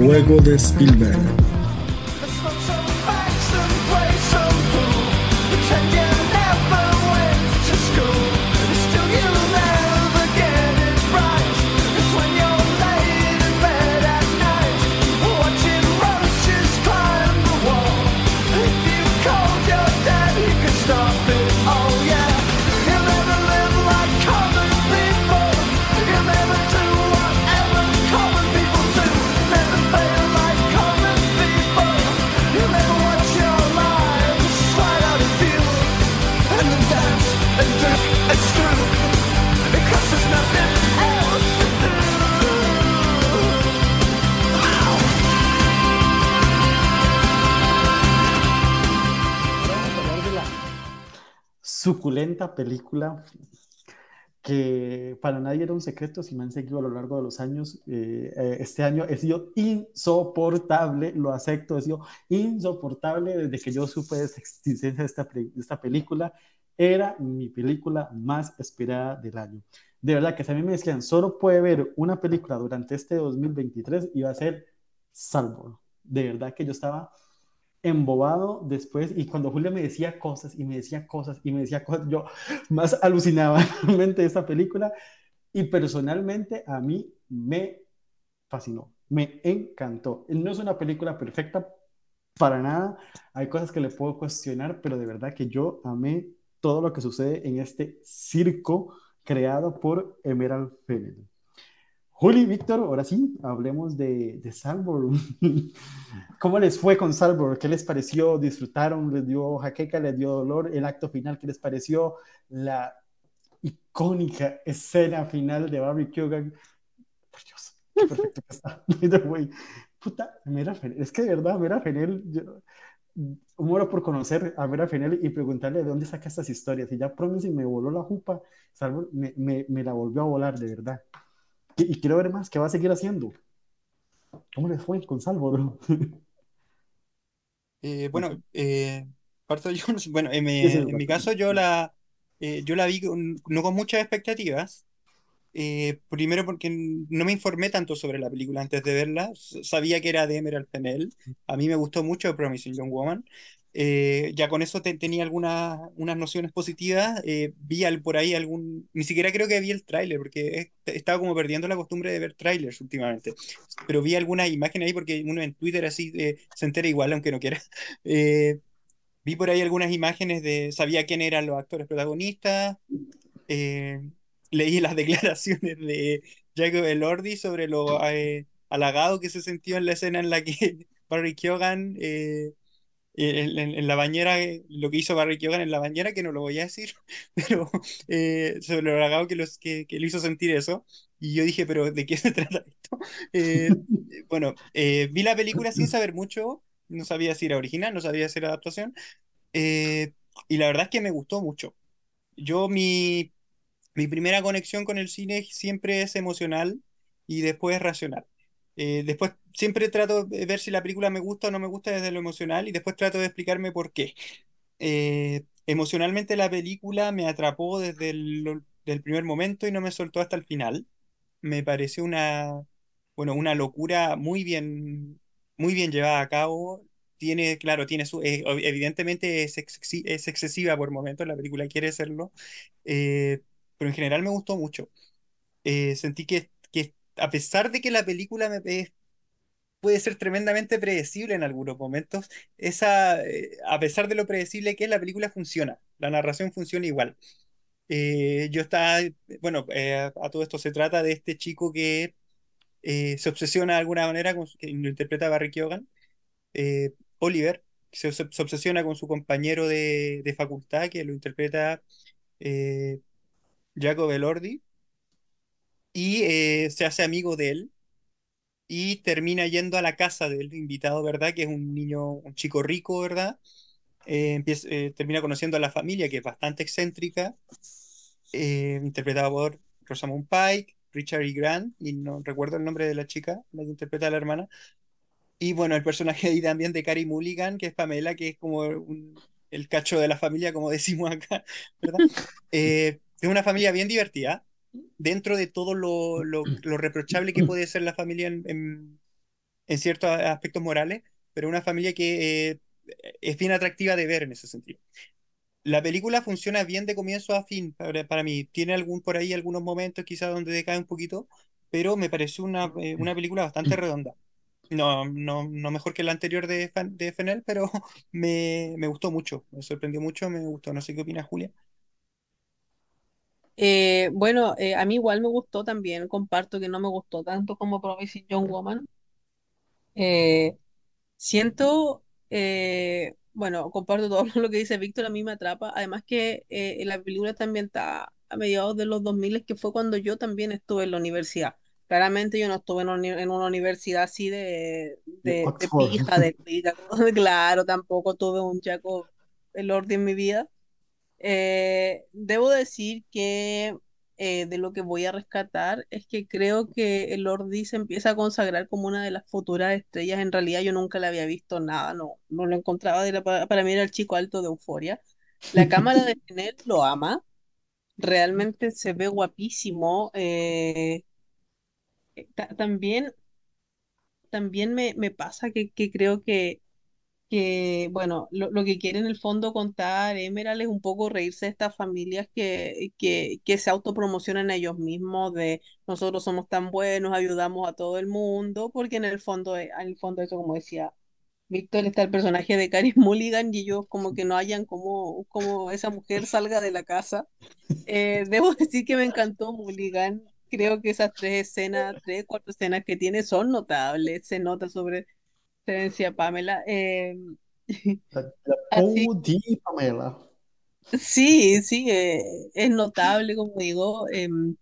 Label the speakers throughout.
Speaker 1: juego de Spielberg.
Speaker 2: Suculenta película que para nadie era un secreto, si me han seguido a lo largo de los años, eh, eh, este año he sido insoportable, lo acepto, he sido insoportable desde que yo supe de esta existencia de esta, de esta película, era mi película más esperada del año. De verdad que si a mí me decían, solo puede ver una película durante este 2023, iba a ser Salvo. De verdad que yo estaba embobado después y cuando Julia me decía cosas y me decía cosas y me decía cosas, yo más alucinaba realmente esta película y personalmente a mí me fascinó, me encantó. No es una película perfecta para nada, hay cosas que le puedo cuestionar, pero de verdad que yo amé todo lo que sucede en este circo creado por Emerald Fennell. Juli, Víctor, ahora sí, hablemos de, de Salvor. ¿Cómo les fue con Salvor? ¿Qué les pareció? ¿Disfrutaron? ¿Les dio jaqueca? ¿Les dio dolor? ¿El acto final? ¿Qué les pareció? La icónica escena final de Barry Keoghan. Por Dios, qué perfecto que está. Puta, Mera. Es que de verdad, Mera Fenel, yo muero por conocer a Mera Fenel y preguntarle de dónde saca estas historias. Y ya Promise me voló la jupa, Salvor me la volvió a volar, de verdad y quiero ver más, ¿qué va a seguir haciendo? ¿Cómo les fue con Salvo,
Speaker 3: eh, bueno, eh, parto yo, bueno, en, mi, caso yo la, eh, yo la vi no con muchas expectativas. primero porque no me informé tanto sobre la película antes de verla. Sabía que era de Emerald Fennell. A mí me gustó mucho Promising Young Woman. Eh, ya con eso tenía algunas unas nociones positivas. Eh, vi al, por ahí algún. Ni siquiera creo que vi el tráiler, porque he, estaba como perdiendo la costumbre de ver trailers últimamente. Pero vi algunas imágenes ahí, porque uno en Twitter así eh, se entera igual, aunque no quiera. vi por ahí algunas imágenes de. Sabía quién eran los actores protagonistas. leí las declaraciones de Jacob Elordi sobre lo halagado que se sintió en la escena en la que Barry Keoghan en, la bañera, eh, lo que hizo Barry Keoghan en la bañera, que no lo voy a decir, pero eh, sobre lo ragado que, los, que, que, le hizo sentir eso. Y yo dije, pero ¿de qué se trata esto? Eh, bueno, vi la película sin saber mucho, no sabía si era original, no sabía si era adaptación, y la verdad es que me gustó mucho. Yo, mi, mi primera conexión con el cine siempre es emocional y después racional. Eh, después siempre trato de ver si la película me gusta o no me gusta desde lo emocional y después trato de explicarme por qué. Eh, emocionalmente la película me atrapó desde el, primer momento y no me soltó hasta el final. Me pareció una, bueno, una locura muy bien, muy bien llevada a cabo. Tiene, claro, tiene su, eh, evidentemente es, es, excesiva por momentos, la película quiere serlo, pero en general me gustó mucho. sentí que, que a pesar de que la película puede ser tremendamente predecible en algunos momentos, esa, eh, a pesar de lo predecible que es, la película funciona, la narración funciona igual. Eh, yo estaba, bueno, eh, a todo esto se trata de este chico que se obsesiona de alguna manera, con que lo interpreta Barry Keoghan, Oliver, se, se, obsesiona con su compañero de, de facultad, que lo interpreta Jacob Elordi, y eh, se hace amigo de él y termina yendo a la casa del invitado, ¿verdad? Que es un niño, un chico rico, ¿verdad? Eh, eh, termina conociendo a la familia, que es bastante excéntrica, interpretada por Rosamund Pike, Richard E. Grant, y no recuerdo el nombre de la chica, la que interpreta a la hermana. Y bueno, el personaje ahí también de Carrie Mulligan, que es Pamela, que es como el cacho de la familia, como decimos acá, ¿verdad? es una familia bien divertida dentro de todo lo, lo, reprochable que puede ser la familia en, en ciertos aspectos morales, pero una familia que eh, es bien atractiva de ver en ese sentido. La película funciona bien de comienzo a fin para, para mí. Tiene algún por ahí algunos momentos quizás donde decae un poquito, pero me pareció una, eh, una película bastante redonda. No, no, no mejor que la anterior de, de FNL, pero me, me gustó mucho, me sorprendió mucho, me gustó. No sé qué opinas, Julia.
Speaker 1: Eh, bueno, eh, a mí igual me gustó también, comparto que no me gustó tanto como Promising Young Woman. Eh, siento, eh, bueno, comparto todo lo que dice Víctor, a mí me atrapa. Además que eh, la película está ambientada a mediados de los 2000, que fue cuando yo también estuve en la universidad. Claramente yo no estuve en una, uni- en una universidad así de,
Speaker 2: de
Speaker 1: de, de
Speaker 2: Oxford.
Speaker 1: pija, de claro, tampoco tuve un Jacob Elordi en mi vida. Eh, debo decir que eh, de lo que voy a rescatar es que creo que el Lordi se empieza a consagrar como una de las futuras estrellas. En realidad yo nunca le había visto nada, no, no lo encontraba. Era para, para mí era el chico alto de Euforia. La cámara de Chanel lo ama, realmente se ve guapísimo. eh, ta- también, también me, me pasa que, que creo que que, bueno, lo, lo que quiere en el fondo contar Emerald es un poco reírse de estas familias que, que, que se autopromocionan a ellos mismos de nosotros somos tan buenos, ayudamos a todo el mundo, porque en el fondo, eh, en el fondo eso, como decía Víctor, está el personaje de Carey Mulligan y ellos como que no hayan como, como esa mujer salga de la casa. Eh, debo decir que me encantó Mulligan. Creo que esas tres escenas, tres, cuatro escenas que tiene son notables. Se nota sobre te decía Pamela. eh,
Speaker 2: La, la
Speaker 1: así,
Speaker 2: Pamela.
Speaker 1: sí, sí, eh, es notable, como digo. em,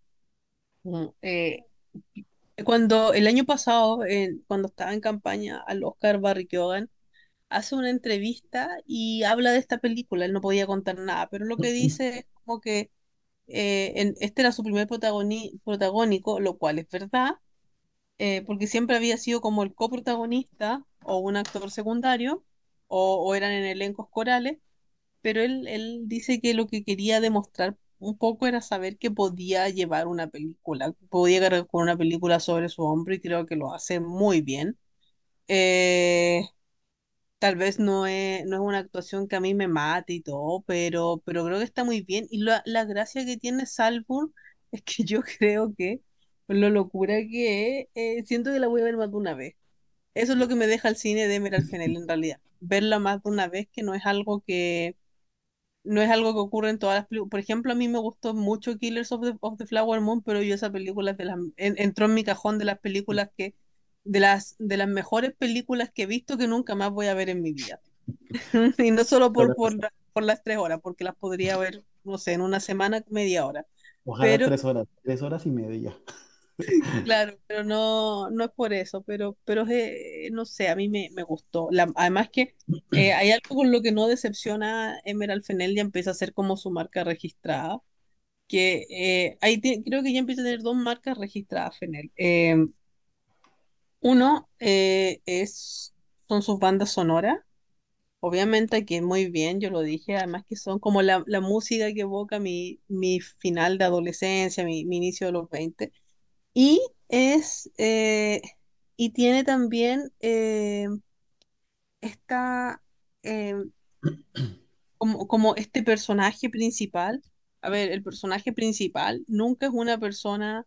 Speaker 1: mm, eh, cuando el año pasado, cuando estaba en campaña al Oscar Barry Keoghan, hace una entrevista y habla de esta película. Él no podía contar nada, pero lo que dice es como que eh, en- este era su primer protagoni- protagónico, lo cual es verdad, eh, porque siempre había sido como el coprotagonista o un actor secundario, o, eran en elencos corales pero él, él dice que lo que quería demostrar un poco era saber que podía llevar una película, podía cargar con una película sobre su hombro y creo que lo hace muy bien. Eh, tal vez no es, no es una actuación que a mí me mate y todo, pero, pero creo que está muy bien. Y la, la gracia que tiene Salburn es que yo creo que, por lo locura que es, eh, siento que la voy a ver más de una vez. Eso es lo que me deja el cine de Emerald Fennell en realidad. Verla más de una vez que no es algo que no es algo que ocurre en todas las películas. Por ejemplo, a mí me gustó mucho Killers of the, of the Flower Moon, pero yo esa película de las, en- entró en mi cajón de las películas que, de las, de las mejores películas que he visto que nunca más voy a ver en mi vida. Y no solo por, por, la- por las tres horas, porque las podría ver, no sé, en una semana, media hora.
Speaker 2: Ojalá
Speaker 1: Pero
Speaker 2: tres horas, tres horas y media.
Speaker 1: Claro, pero no, no es por eso, pero, pero eh, no sé, a mí me, me gustó. Además que eh, hay algo con lo que no decepciona Emerald Fennell, ya empieza a ser como su marca registrada, que eh, ahí creo que ya empieza a tener dos marcas registradas Fennell. Eh, uno eh, es, son sus bandas sonoras, obviamente que muy bien, yo lo dije, además que son como la, la música que evoca mi, mi final de adolescencia, mi, mi inicio de los 20. Y es, eh, y tiene también eh, esta, eh, como, como este personaje principal. A ver, el personaje principal nunca es una persona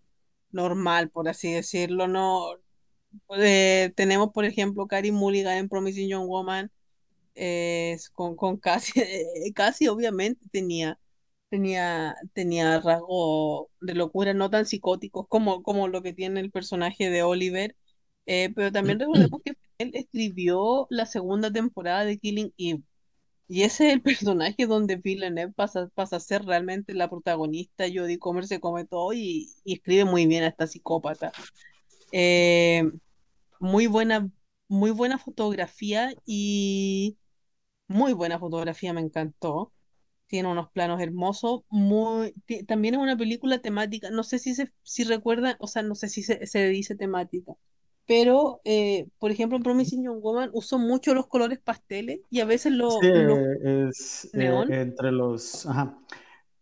Speaker 1: normal, por así decirlo. No, eh, tenemos, por ejemplo, Carey Mulligan en Promising Young Woman, con, con casi, casi obviamente tenía tenía, tenía rasgos de locura no tan psicóticos como, como lo que tiene el personaje de Oliver. Eh, pero también recordemos que él escribió la segunda temporada de Killing Eve. Y ese es el personaje donde Villeneuve pasa, pasa a ser realmente la protagonista. Jodie Comer se come todo y, escribe muy bien a esta psicópata. Eh, muy buena, muy buena fotografía y muy buena fotografía, me encantó tiene unos planos hermosos, muy, también es una película temática, no sé si se, si recuerdan, o sea, no sé si se, se dice temática, pero, eh, por ejemplo, en Promising Young Woman usó mucho los colores pasteles y a veces
Speaker 2: Sí,
Speaker 1: lo-
Speaker 2: es eh,
Speaker 1: neón,
Speaker 2: entre los... Ajá.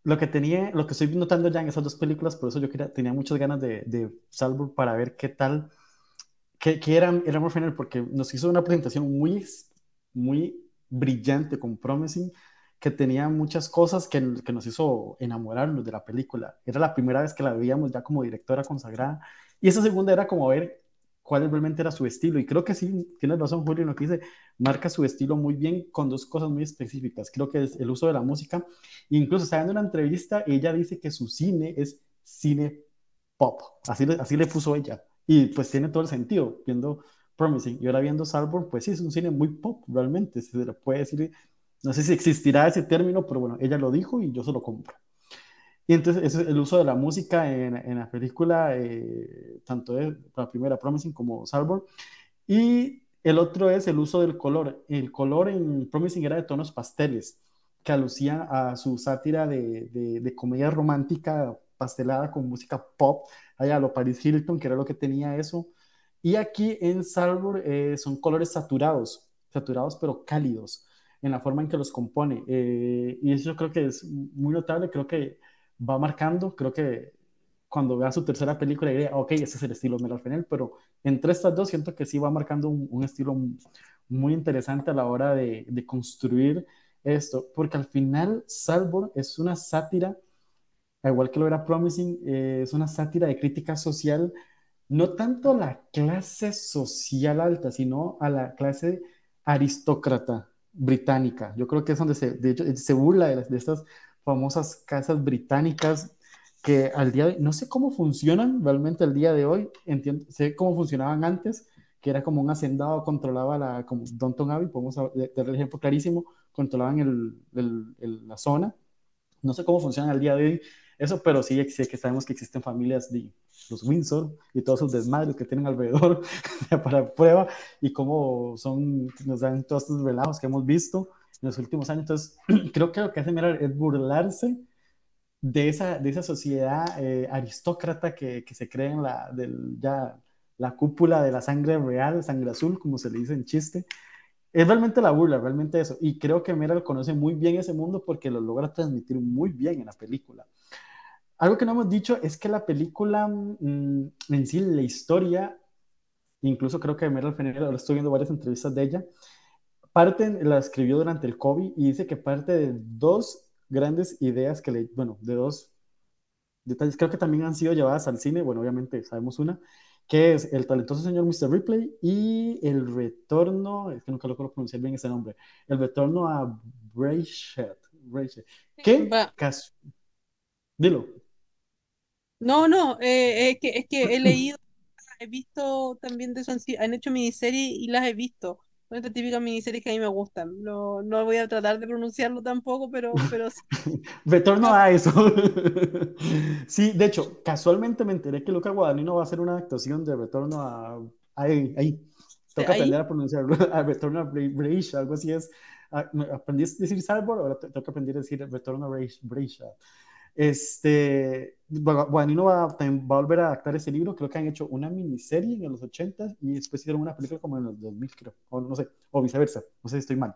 Speaker 2: Lo que tenía, lo que estoy notando ya en esas dos películas, por eso yo quería- tenía muchas ganas de, de Salzburg para ver qué tal que, que era, era porque nos hizo una presentación muy, muy brillante con Promising, que tenía muchas cosas que, nos hizo enamorarnos de la película. Era la primera vez que la veíamos ya como directora consagrada. Y esa segunda era como ver cuál realmente era su estilo. Y creo que sí, tienes razón, Julio, en lo que dice, marca su estilo muy bien con dos cosas muy específicas. Creo que es el uso de la música. incluso está dando una entrevista, ella dice que su cine es cine pop. Así, así le puso ella. Y pues tiene todo el sentido, viendo Promising. Y ahora viendo Salborn, pues sí, es un cine muy pop, realmente. Se le puede decir, no sé si existirá ese término, pero bueno, ella lo dijo y yo se lo compro. Y entonces es el uso de la música en, en la película, eh, tanto de la primera Promising como Salborn. Y el otro es el uso del color. El color en Promising era de tonos pasteles, que alucían a su sátira de, de, comedia romántica pastelada con música pop, allá lo Paris Hilton, que era lo que tenía eso. Y aquí en Salborn eh, son colores saturados, saturados pero cálidos en la forma en que los compone. Eh, y eso yo creo que es muy notable, creo que va marcando, creo que cuando vea su tercera película diría, ok, ese es el estilo Meryl Fennell, pero entre estas dos siento que sí va marcando un, un estilo muy interesante a la hora de, de, construir esto, porque al final Salvor es una sátira, igual que lo era Promising, eh, es una sátira de crítica social, no tanto a la clase social alta, sino a la clase aristócrata británica. Yo creo que es donde se, de hecho, se burla de, de estas famosas casas británicas que al día de, no sé cómo funcionan realmente el día de hoy, entiendo, sé cómo funcionaban antes, que era como un hacendado, controlaba la, como Downton Abbey, podemos dar el ejemplo clarísimo, controlaban el, el, el, la zona, no sé cómo funcionan al día de hoy eso, pero sí, sí que sabemos que existen familias de los Windsor y todos sus desmadres que tienen alrededor para prueba y cómo son, nos dan todos estos relatos que hemos visto en los últimos años. Entonces, creo que lo que hace Miller es burlarse de esa, de esa sociedad eh, aristócrata que, que, se cree en la, del, ya, la cúpula de la sangre real, sangre azul, como se le dice en chiste. Es realmente la burla, realmente eso. Y creo que Meryl conoce muy bien ese mundo porque lo logra transmitir muy bien en la película. Algo que no hemos dicho es que la película mmm, en sí, la historia, incluso creo que Meryl Fennell, ahora estoy viendo varias entrevistas de ella, parte la escribió durante el COVID y dice que parte de dos grandes ideas que le, bueno, de dos detalles, creo que también han sido llevadas al cine, bueno, obviamente sabemos una, que es el talentoso señor Mr. Ripley y el retorno, es que nunca lo puedo pronunciar bien ese nombre, el retorno a Brayshard, ¿qué? Dilo.
Speaker 1: No, no, eh, es, que, es que he leído, he visto también de eso, han hecho miniseries y las he visto son estas típicas miniseries que a mí me gustan. No, no voy a tratar de pronunciarlo tampoco, pero, pero sí.
Speaker 2: Retorno a eso. sí, de hecho, casualmente me enteré que Luca Guadagnino va a hacer una actuación de Retorno a... Ahí, ahí. Toca ¿Ahí? aprender a pronunciarlo. A Retorno a Breish, algo así es. Aprendí a decir Salvador, ahora tengo que aprender a decir Retorno a Breish. Este, Guadagnino va, va, a volver a adaptar ese libro, creo que han hecho una miniserie en los 80 y después hicieron una película como en los 2000, creo, o no sé, o viceversa, no sé si estoy mal.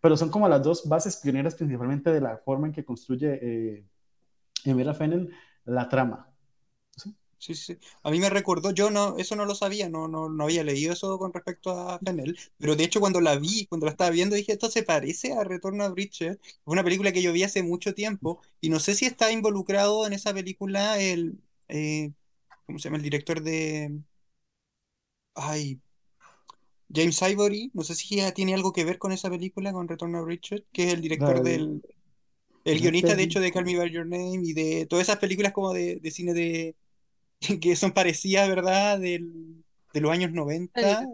Speaker 2: Pero son como las dos bases pioneras principalmente de la forma en que construye eh, Fennel la trama.
Speaker 3: ¿Sí? Sí, sí. A mí me recordó, yo no, eso no lo sabía, no, no, no había leído eso con respecto a Fennel, pero de hecho cuando la vi, cuando la estaba viendo, dije, esto se parece a Retorno a Bridget, es una película que yo vi hace mucho tiempo, y no sé si está involucrado en esa película el, eh, ¿cómo se llama? El director de... Ay, James Ivory, no sé si ya tiene algo que ver con esa película, con Retorno a Bridget, que es el director no, del... El guionista, de hecho, de Call Me By Your Name y de todas esas películas como de, de cine de que son parecidas, ¿verdad? Del, de los años 90.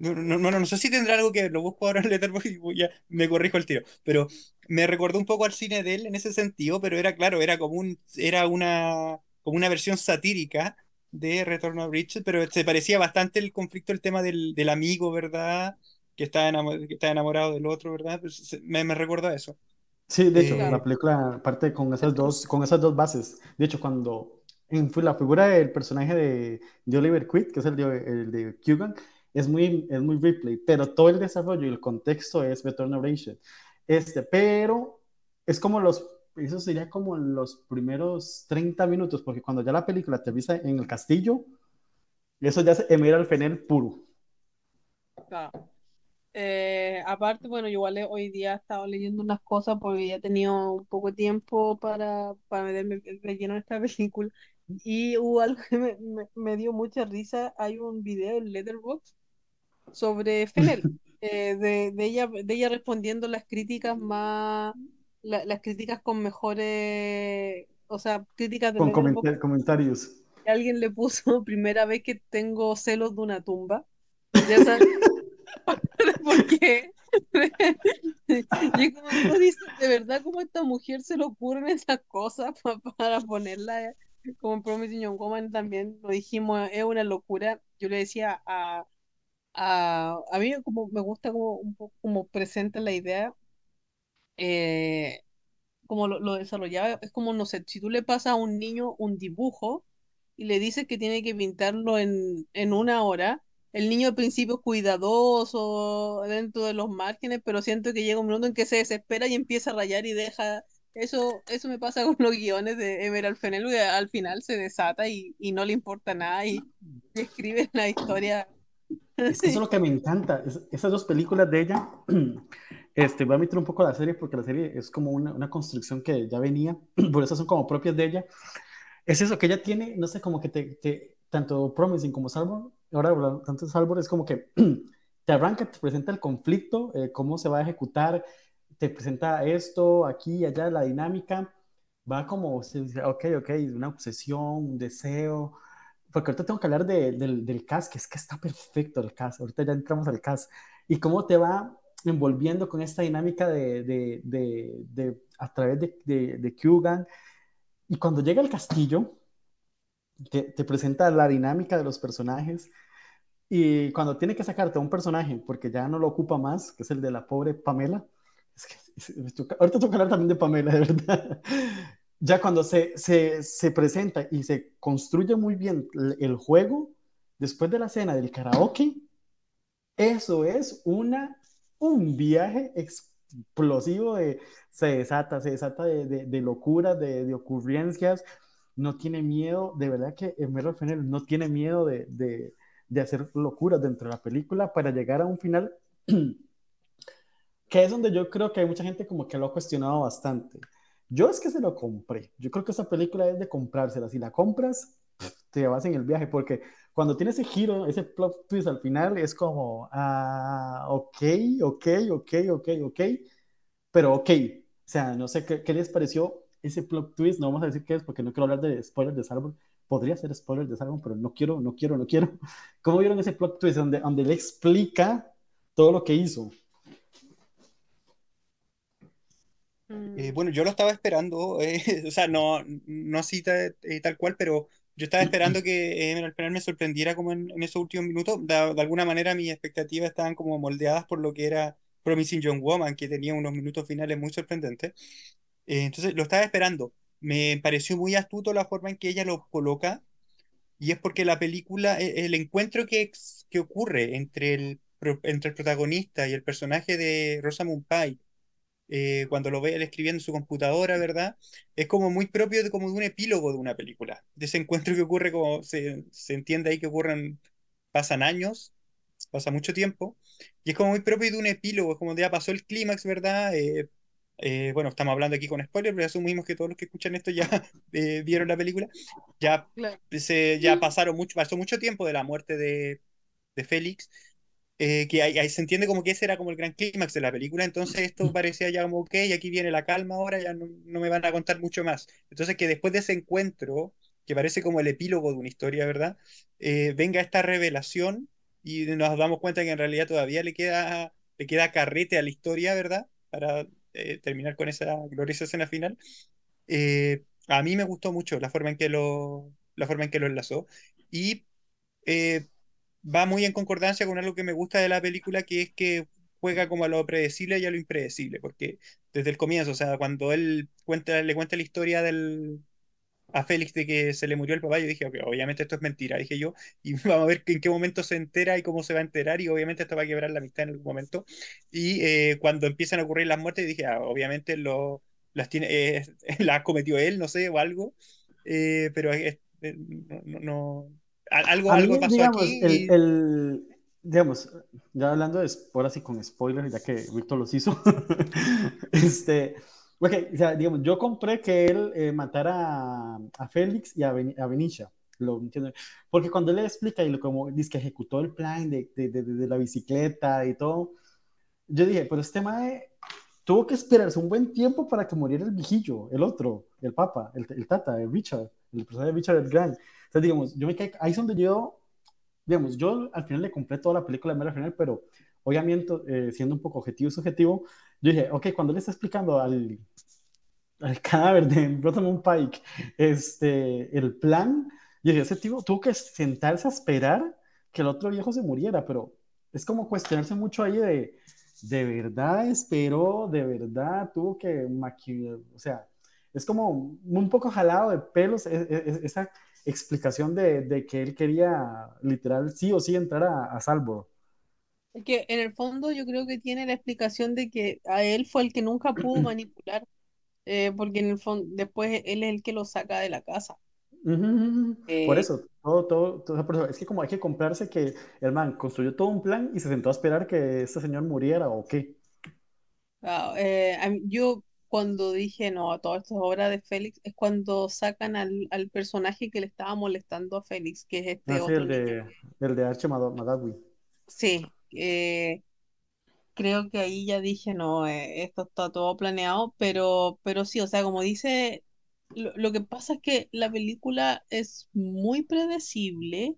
Speaker 3: No, no, no, no, sé si tendrá algo que ver, lo busco ahora en Letterboxd y ya me corrijo el tiro. Pero me recordó un poco al cine de él en ese sentido, pero era claro, era como un, era una, como una versión satírica de Retorno a Bridget, pero se parecía bastante el conflicto, el tema del, del amigo, ¿verdad? Que está, enamorado, que está enamorado del otro, ¿verdad? Pues me, me recuerda a eso.
Speaker 2: Sí, de hecho, eh, la película parte con esas dos, con esas dos bases. De hecho, cuando en la figura del personaje de, de Oliver Quid, que es el de, el de es muy, es muy Ripley, pero todo el desarrollo y el contexto es Return of Rachel. Este, pero es como los, eso sería como los primeros 30 minutos, porque cuando ya la película aterriza en el castillo, Eso ya es Emerald Fennel puro.
Speaker 1: Claro. Eh, aparte, bueno, yo igual hoy día he estado leyendo unas cosas porque ya he tenido un poco de tiempo para, para meterme el relleno en esta película. Y hubo algo que me, me- me dio mucha risa. Hay un video en Letterboxd sobre Fennel, eh, de, de ella, de ella respondiendo las críticas más, la- las críticas con mejores, o sea, críticas de
Speaker 2: Con
Speaker 1: Letterboxd.
Speaker 2: comenta- comentarios.
Speaker 1: Alguien le puso primera vez que tengo celos de una tumba. Ya sabes por qué. Y como tú dices, de verdad, cómo a esta mujer se le ocurren esas cosas pa- para ponerla como en Promising Young Woman también lo dijimos, es una locura. Yo le decía a, a, a mí como me gusta como un poco como presenta la idea, eh, como lo, lo desarrollaba, es como, no sé, si tú le pasas a un niño un dibujo y le dices que tiene que pintarlo en, en una hora, el niño al principio es cuidadoso dentro de los márgenes, pero siento que llega un momento en que se desespera y empieza a rayar y deja... Eso, eso me pasa con los guiones de Emerald Fennell, que al final se desata y, y no le importa nada y, y escribe la historia.
Speaker 2: Es que eso es lo que me encanta. Es- esas dos películas de ella, este, voy a meter un poco la serie porque la serie es como una, una construcción que ya venía, por eso son como propias de ella. Es eso que ella tiene, no sé, como que te, te- tanto Promising como Salvor, ahora tanto Salvor, es como que te arranca, te presenta el conflicto, eh, cómo se va a ejecutar, te presenta esto, aquí, allá, la dinámica, va como, ok, ok, una obsesión, un deseo, porque ahorita tengo que hablar de- del, del cast, que es que está perfecto el cast, ahorita ya entramos al cast, y cómo te va envolviendo con esta dinámica de, de, de, a través de, de, Kugan, y cuando llega al castillo, te, te presenta la dinámica de los personajes, y cuando tiene que sacarte a un personaje, porque ya no lo ocupa más, que es el de la pobre Pamela, que, ahorita toca hablar también de Pamela, de verdad. Ya cuando se, se, se presenta y se construye muy bien el, juego, después de la escena del karaoke, eso es una, un viaje explosivo de, se desata, se desata de, de, de locuras, de, de ocurrencias, no tiene miedo, de verdad que Emerald Fennell no tiene miedo de hacer locuras dentro de la película para llegar a un final que es donde yo creo que hay mucha gente como que lo ha cuestionado bastante. Yo es que se lo compré. Yo creo que esa película es de comprársela. Si la compras, te vas en el viaje, porque cuando tiene ese giro, ese plot twist al final, es como, ah, ok, ok, ok, ok, ok, pero ok. O sea, no sé qué, qué les pareció ese plot twist. No vamos a decir qué es, porque no quiero hablar de spoilers de Salmon. Podría ser spoilers de Salmon, pero no quiero, no quiero, no quiero. ¿Cómo vieron ese plot twist donde, donde le explica todo lo que hizo?
Speaker 3: Eh,
Speaker 1: Mm,
Speaker 3: bueno, yo lo estaba esperando, eh, o sea, no, no así eh, tal cual, pero yo estaba esperando que eh, al final me sorprendiera como en, en esos últimos minutos. De, de alguna manera mis expectativas estaban como moldeadas por lo que era Promising Young Woman, que tenía unos minutos finales muy sorprendentes. Eh, entonces lo estaba esperando. Me pareció muy astuto la forma en que ella lo coloca, y es porque la película, eh, el encuentro que, que ocurre entre el, entre el protagonista y el personaje de Rosamund Pike, eh, cuando lo ve él escribiendo en su computadora, ¿verdad? Es como muy propio de, como de un epílogo de una película. De ese encuentro que ocurre, como se, se entiende ahí que ocurren, pasan años, pasa mucho tiempo, y es como muy propio de un epílogo, es como ya pasó el clímax, ¿verdad? Eh, eh, bueno, estamos hablando aquí con spoilers, pero asumimos que todos los que escuchan esto ya eh, vieron la película. Ya,
Speaker 1: claro.
Speaker 3: se, ya pasaron mucho, pasó mucho tiempo de la muerte de, de Félix eh, que ahí, ahí se entiende como que ese era como el gran clímax de la película, entonces esto parecía ya como, ok, aquí viene la calma ahora, ya no, no me van a contar mucho más. Entonces que después de ese encuentro, que parece como el epílogo de una historia, ¿verdad? Eh, venga esta revelación y nos damos cuenta que en realidad todavía le queda, le queda carrete a la historia, ¿verdad? Para eh, terminar con esa gloriosa escena final. A mí me gustó mucho la forma en que lo, la forma en que lo enlazó y va muy en concordancia con algo que me gusta de la película, que es que juega como a lo predecible y a lo impredecible, porque desde el comienzo, o sea, cuando él cuenta, le cuenta la historia del, a Félix de que se le murió el papá, yo dije, ok, obviamente esto es mentira, dije yo, y vamos a ver en qué momento se entera y cómo se va a enterar, y obviamente esto va a quebrar la amistad en algún momento. Y eh, cuando empiezan a ocurrir las muertes, dije, ah, obviamente lo, las, tiene, eh, las cometió él, no sé, o algo, eh, pero eh, no, no- algo,
Speaker 2: mí,
Speaker 3: algo pasó
Speaker 2: digamos,
Speaker 3: aquí
Speaker 2: el,
Speaker 3: y
Speaker 2: el- digamos, ya hablando de, ahora sí con spoilers, ya que Víctor los hizo, este, ok, o sea, digamos, yo compré que él eh, matara a, a Félix y a, Ben- a Benicia, lo entiendo, porque cuando él le explica y lo como dice que ejecutó el plan de, de, de, de la bicicleta y todo, yo dije, pero este mae tuvo que esperarse un buen tiempo para que muriera el viejillo, el otro, el papa, el, el tata, el Richard, el personaje de Richard el Gran. Entonces, digamos, yo me caí, ahí es donde yo, digamos, yo al final le compré toda la película de Mera final, pero obviamente, eh, siendo un poco objetivo y subjetivo, yo dije, ok, cuando le está explicando al, al cadáver de Rosamund Pike este, el plan, yo dije, ese tipo tuvo que sentarse a esperar que el otro viejo se muriera, pero es como cuestionarse mucho ahí de, de verdad esperó, de verdad tuvo que maquillar, o sea, es como un poco jalado de pelos e- e- e- esa explicación de, de que él quería literal sí o sí entrar a, a salvo.
Speaker 1: Es que en el fondo yo creo que tiene la explicación de que a él fue el que nunca pudo manipular, eh, porque en el fondo después él es el que lo saca de la casa.
Speaker 2: Por
Speaker 1: Eh,
Speaker 2: eso, todo, todo, todo- por eso, es que como hay que comprarse que el man construyó todo un plan y se sentó a esperar que este señor muriera o qué.
Speaker 1: ah, eh, yo cuando dije, no, todo esto es obra de Félix, es cuando sacan al, al personaje que le estaba molestando a Félix, que es este
Speaker 2: Ah, sí,
Speaker 1: otro
Speaker 2: el de, el de Madawi.
Speaker 1: Sí, eh, creo que ahí ya dije, no, eh, esto está todo planeado, pero, pero sí, o sea, como dice, lo, lo que pasa es que la película es muy predecible,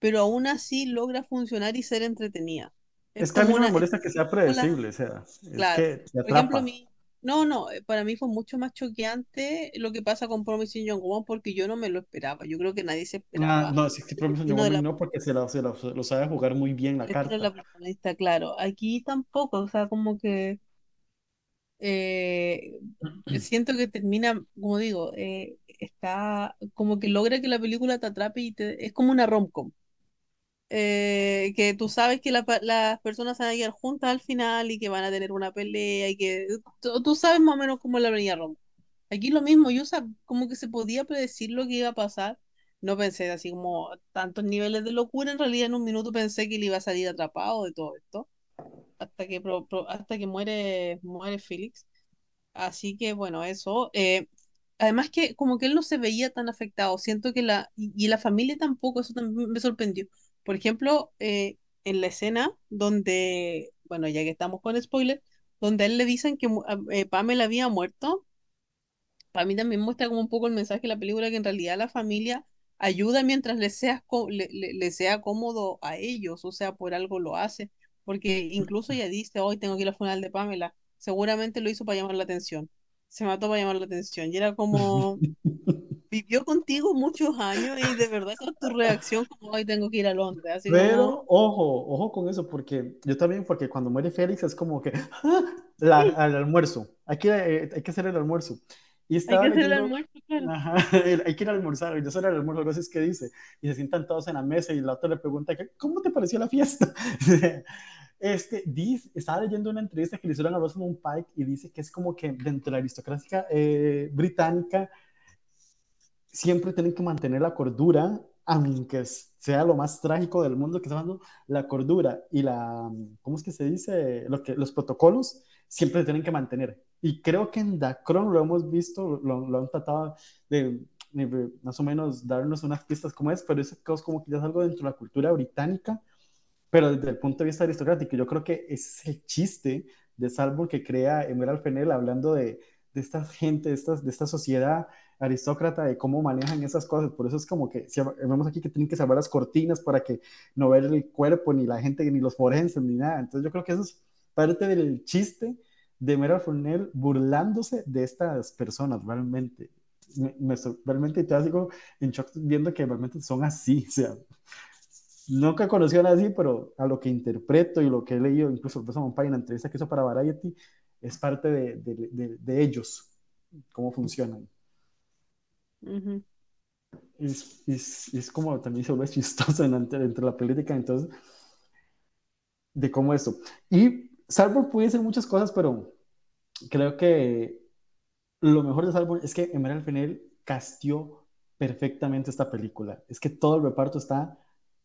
Speaker 1: pero aún así logra funcionar y ser entretenida. Es
Speaker 2: Es que a mí no me
Speaker 1: es
Speaker 2: molesta que sea
Speaker 1: la,
Speaker 2: predecible, o sea, es
Speaker 1: claro,
Speaker 2: que te
Speaker 1: por ejemplo, mí, no, no, eh, para mí fue mucho más choqueante lo que pasa con Promising Young Woman porque yo no me lo esperaba, yo creo que nadie se
Speaker 2: Ah,
Speaker 1: esperaba
Speaker 2: no, sí, sí,
Speaker 1: el
Speaker 2: Promising Young Woman
Speaker 1: la
Speaker 2: no, porque se, la, se la- se lo sabe jugar muy bien la
Speaker 1: la
Speaker 2: carta.
Speaker 1: protagonista, claro. Aquí tampoco, o sea, como que eh, siento que termina, como digo, eh, está como que logra que la película te atrape y te, es como una rom-com. Eh, que tú sabes que la las personas van a llegar juntas al final y que van a tener una pelea y que tú, sabes más o menos cómo es la venía rom. Aquí lo mismo, yo sab- como que se podía predecir lo que iba a pasar. No pensé así como tantos niveles de locura, en realidad en un minuto pensé que él iba a salir atrapado de todo esto, hasta que, pro- hasta que muere, muere Felix. Así que bueno, eso. eh, además que como que él no se veía tan afectado, siento que la, y, la familia tampoco, eso también me sorprendió. Por ejemplo, eh, en la escena donde, bueno, ya que estamos con spoiler, donde a él le dicen que eh, Pamela había muerto, para mí también muestra como un poco el mensaje de la película que en realidad la familia ayuda mientras les sea, le, le- le sea cómodo a ellos, o sea, por algo lo hace, porque incluso ella dice, hoy tengo que ir al funeral de Pamela, seguramente lo hizo para llamar la atención, se mató para llamar la atención, y era como, vivió contigo muchos años y de verdad esa es tu reacción como, hoy tengo que ir a Londres, así como,
Speaker 2: Pero ojo, ojo con eso, porque yo también, porque cuando muere Félix es como que ¡ah! la, al almuerzo, hay que, eh, hay que hacer el almuerzo. Y
Speaker 1: hay que
Speaker 2: estaba
Speaker 1: hacer el
Speaker 2: leyendo,
Speaker 1: almuerzo, claro.
Speaker 2: ajá, hay que ir a almorzar, yo soy el almuerzo, es que dice, y se sientan todos en la mesa y la otra le pregunta, que, ¿cómo te pareció la fiesta? Este, dice, estaba leyendo una entrevista que le hicieron a Rosamund Pike y dice que es como que dentro de la aristocracia eh, británica siempre tienen que mantener la cordura, aunque sea lo más trágico del mundo que está hablando, la cordura y la, ¿cómo es que se dice? Lo que, los protocolos siempre se tienen que mantener. Y creo que en Dacron lo hemos visto, lo, lo han tratado de, de, más o menos darnos unas pistas como es, pero eso es como que ya es algo dentro de la cultura británica, pero desde el punto de vista aristocrático. Yo creo que ese es el chiste de Salvo que crea Emerald Fennell hablando de, de esta gente, de, estas, de esta sociedad aristócrata, de cómo manejan esas cosas. Por eso es como que si vemos aquí que tienen que salvar las cortinas para que no ver el cuerpo, ni la gente, ni los forenses, ni nada. Entonces yo creo que eso es parte del chiste de Emerald Fennell burlándose de estas personas realmente. Me, me, realmente te en shock viendo que realmente son así, o sea, nunca conocí a nadie así, pero a lo que interpreto y lo que he leído, incluso el profesor Monpay en la entrevista que hizo para Variety, es parte de, de, de, de ellos, cómo funcionan.
Speaker 1: Uh -huh.
Speaker 2: es, es, es, como también se vuelve chistoso entre, entre la política, entonces, de cómo eso. Y Salvo puede ser muchas cosas, pero creo que lo mejor de Salvo es que Emerald Fennell castió perfectamente esta película. Es que todo el reparto está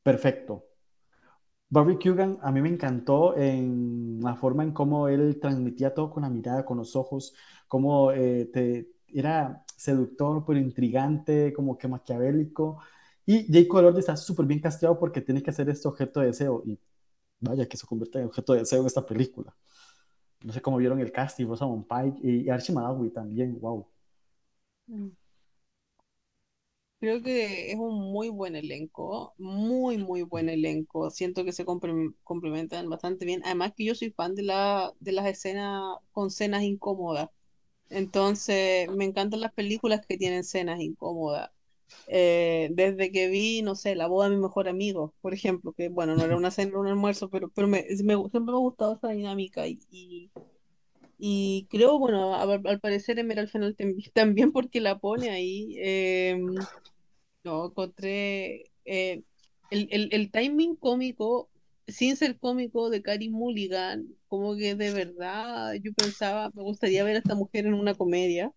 Speaker 2: perfecto. Barbie Kugan a mí me encantó en la forma en cómo él transmitía todo con la mirada, con los ojos, cómo eh, era seductor, pero intrigante, como que maquiavélico. Y Jacob Elordi está súper bien casteado porque tiene que hacer este objeto de deseo. Y vaya que se convierte en objeto de deseo en esta película. No sé cómo vieron el casting, Rosamund Pike y Archie Madawi también, wow.
Speaker 1: Mm. Creo que es un muy buen elenco, muy, muy buen elenco. Siento que se complementan bastante bien. Además que yo soy fan de la, de las escenas con escenas incómodas. Entonces, me encantan las películas que tienen escenas incómodas. Eh, desde que vi, no sé, La boda de mi mejor amigo, por ejemplo, que bueno, no era una cena, era un almuerzo, pero, pero me, me- siempre me ha gustado esa dinámica y, y, y creo, bueno, a- al parecer Emerald Fennell tambi- también porque la pone ahí. em, no, encontré eh, el, el, el timing cómico, sin ser cómico, de Carey Mulligan, como que de verdad yo pensaba, me gustaría ver a esta mujer en una comedia.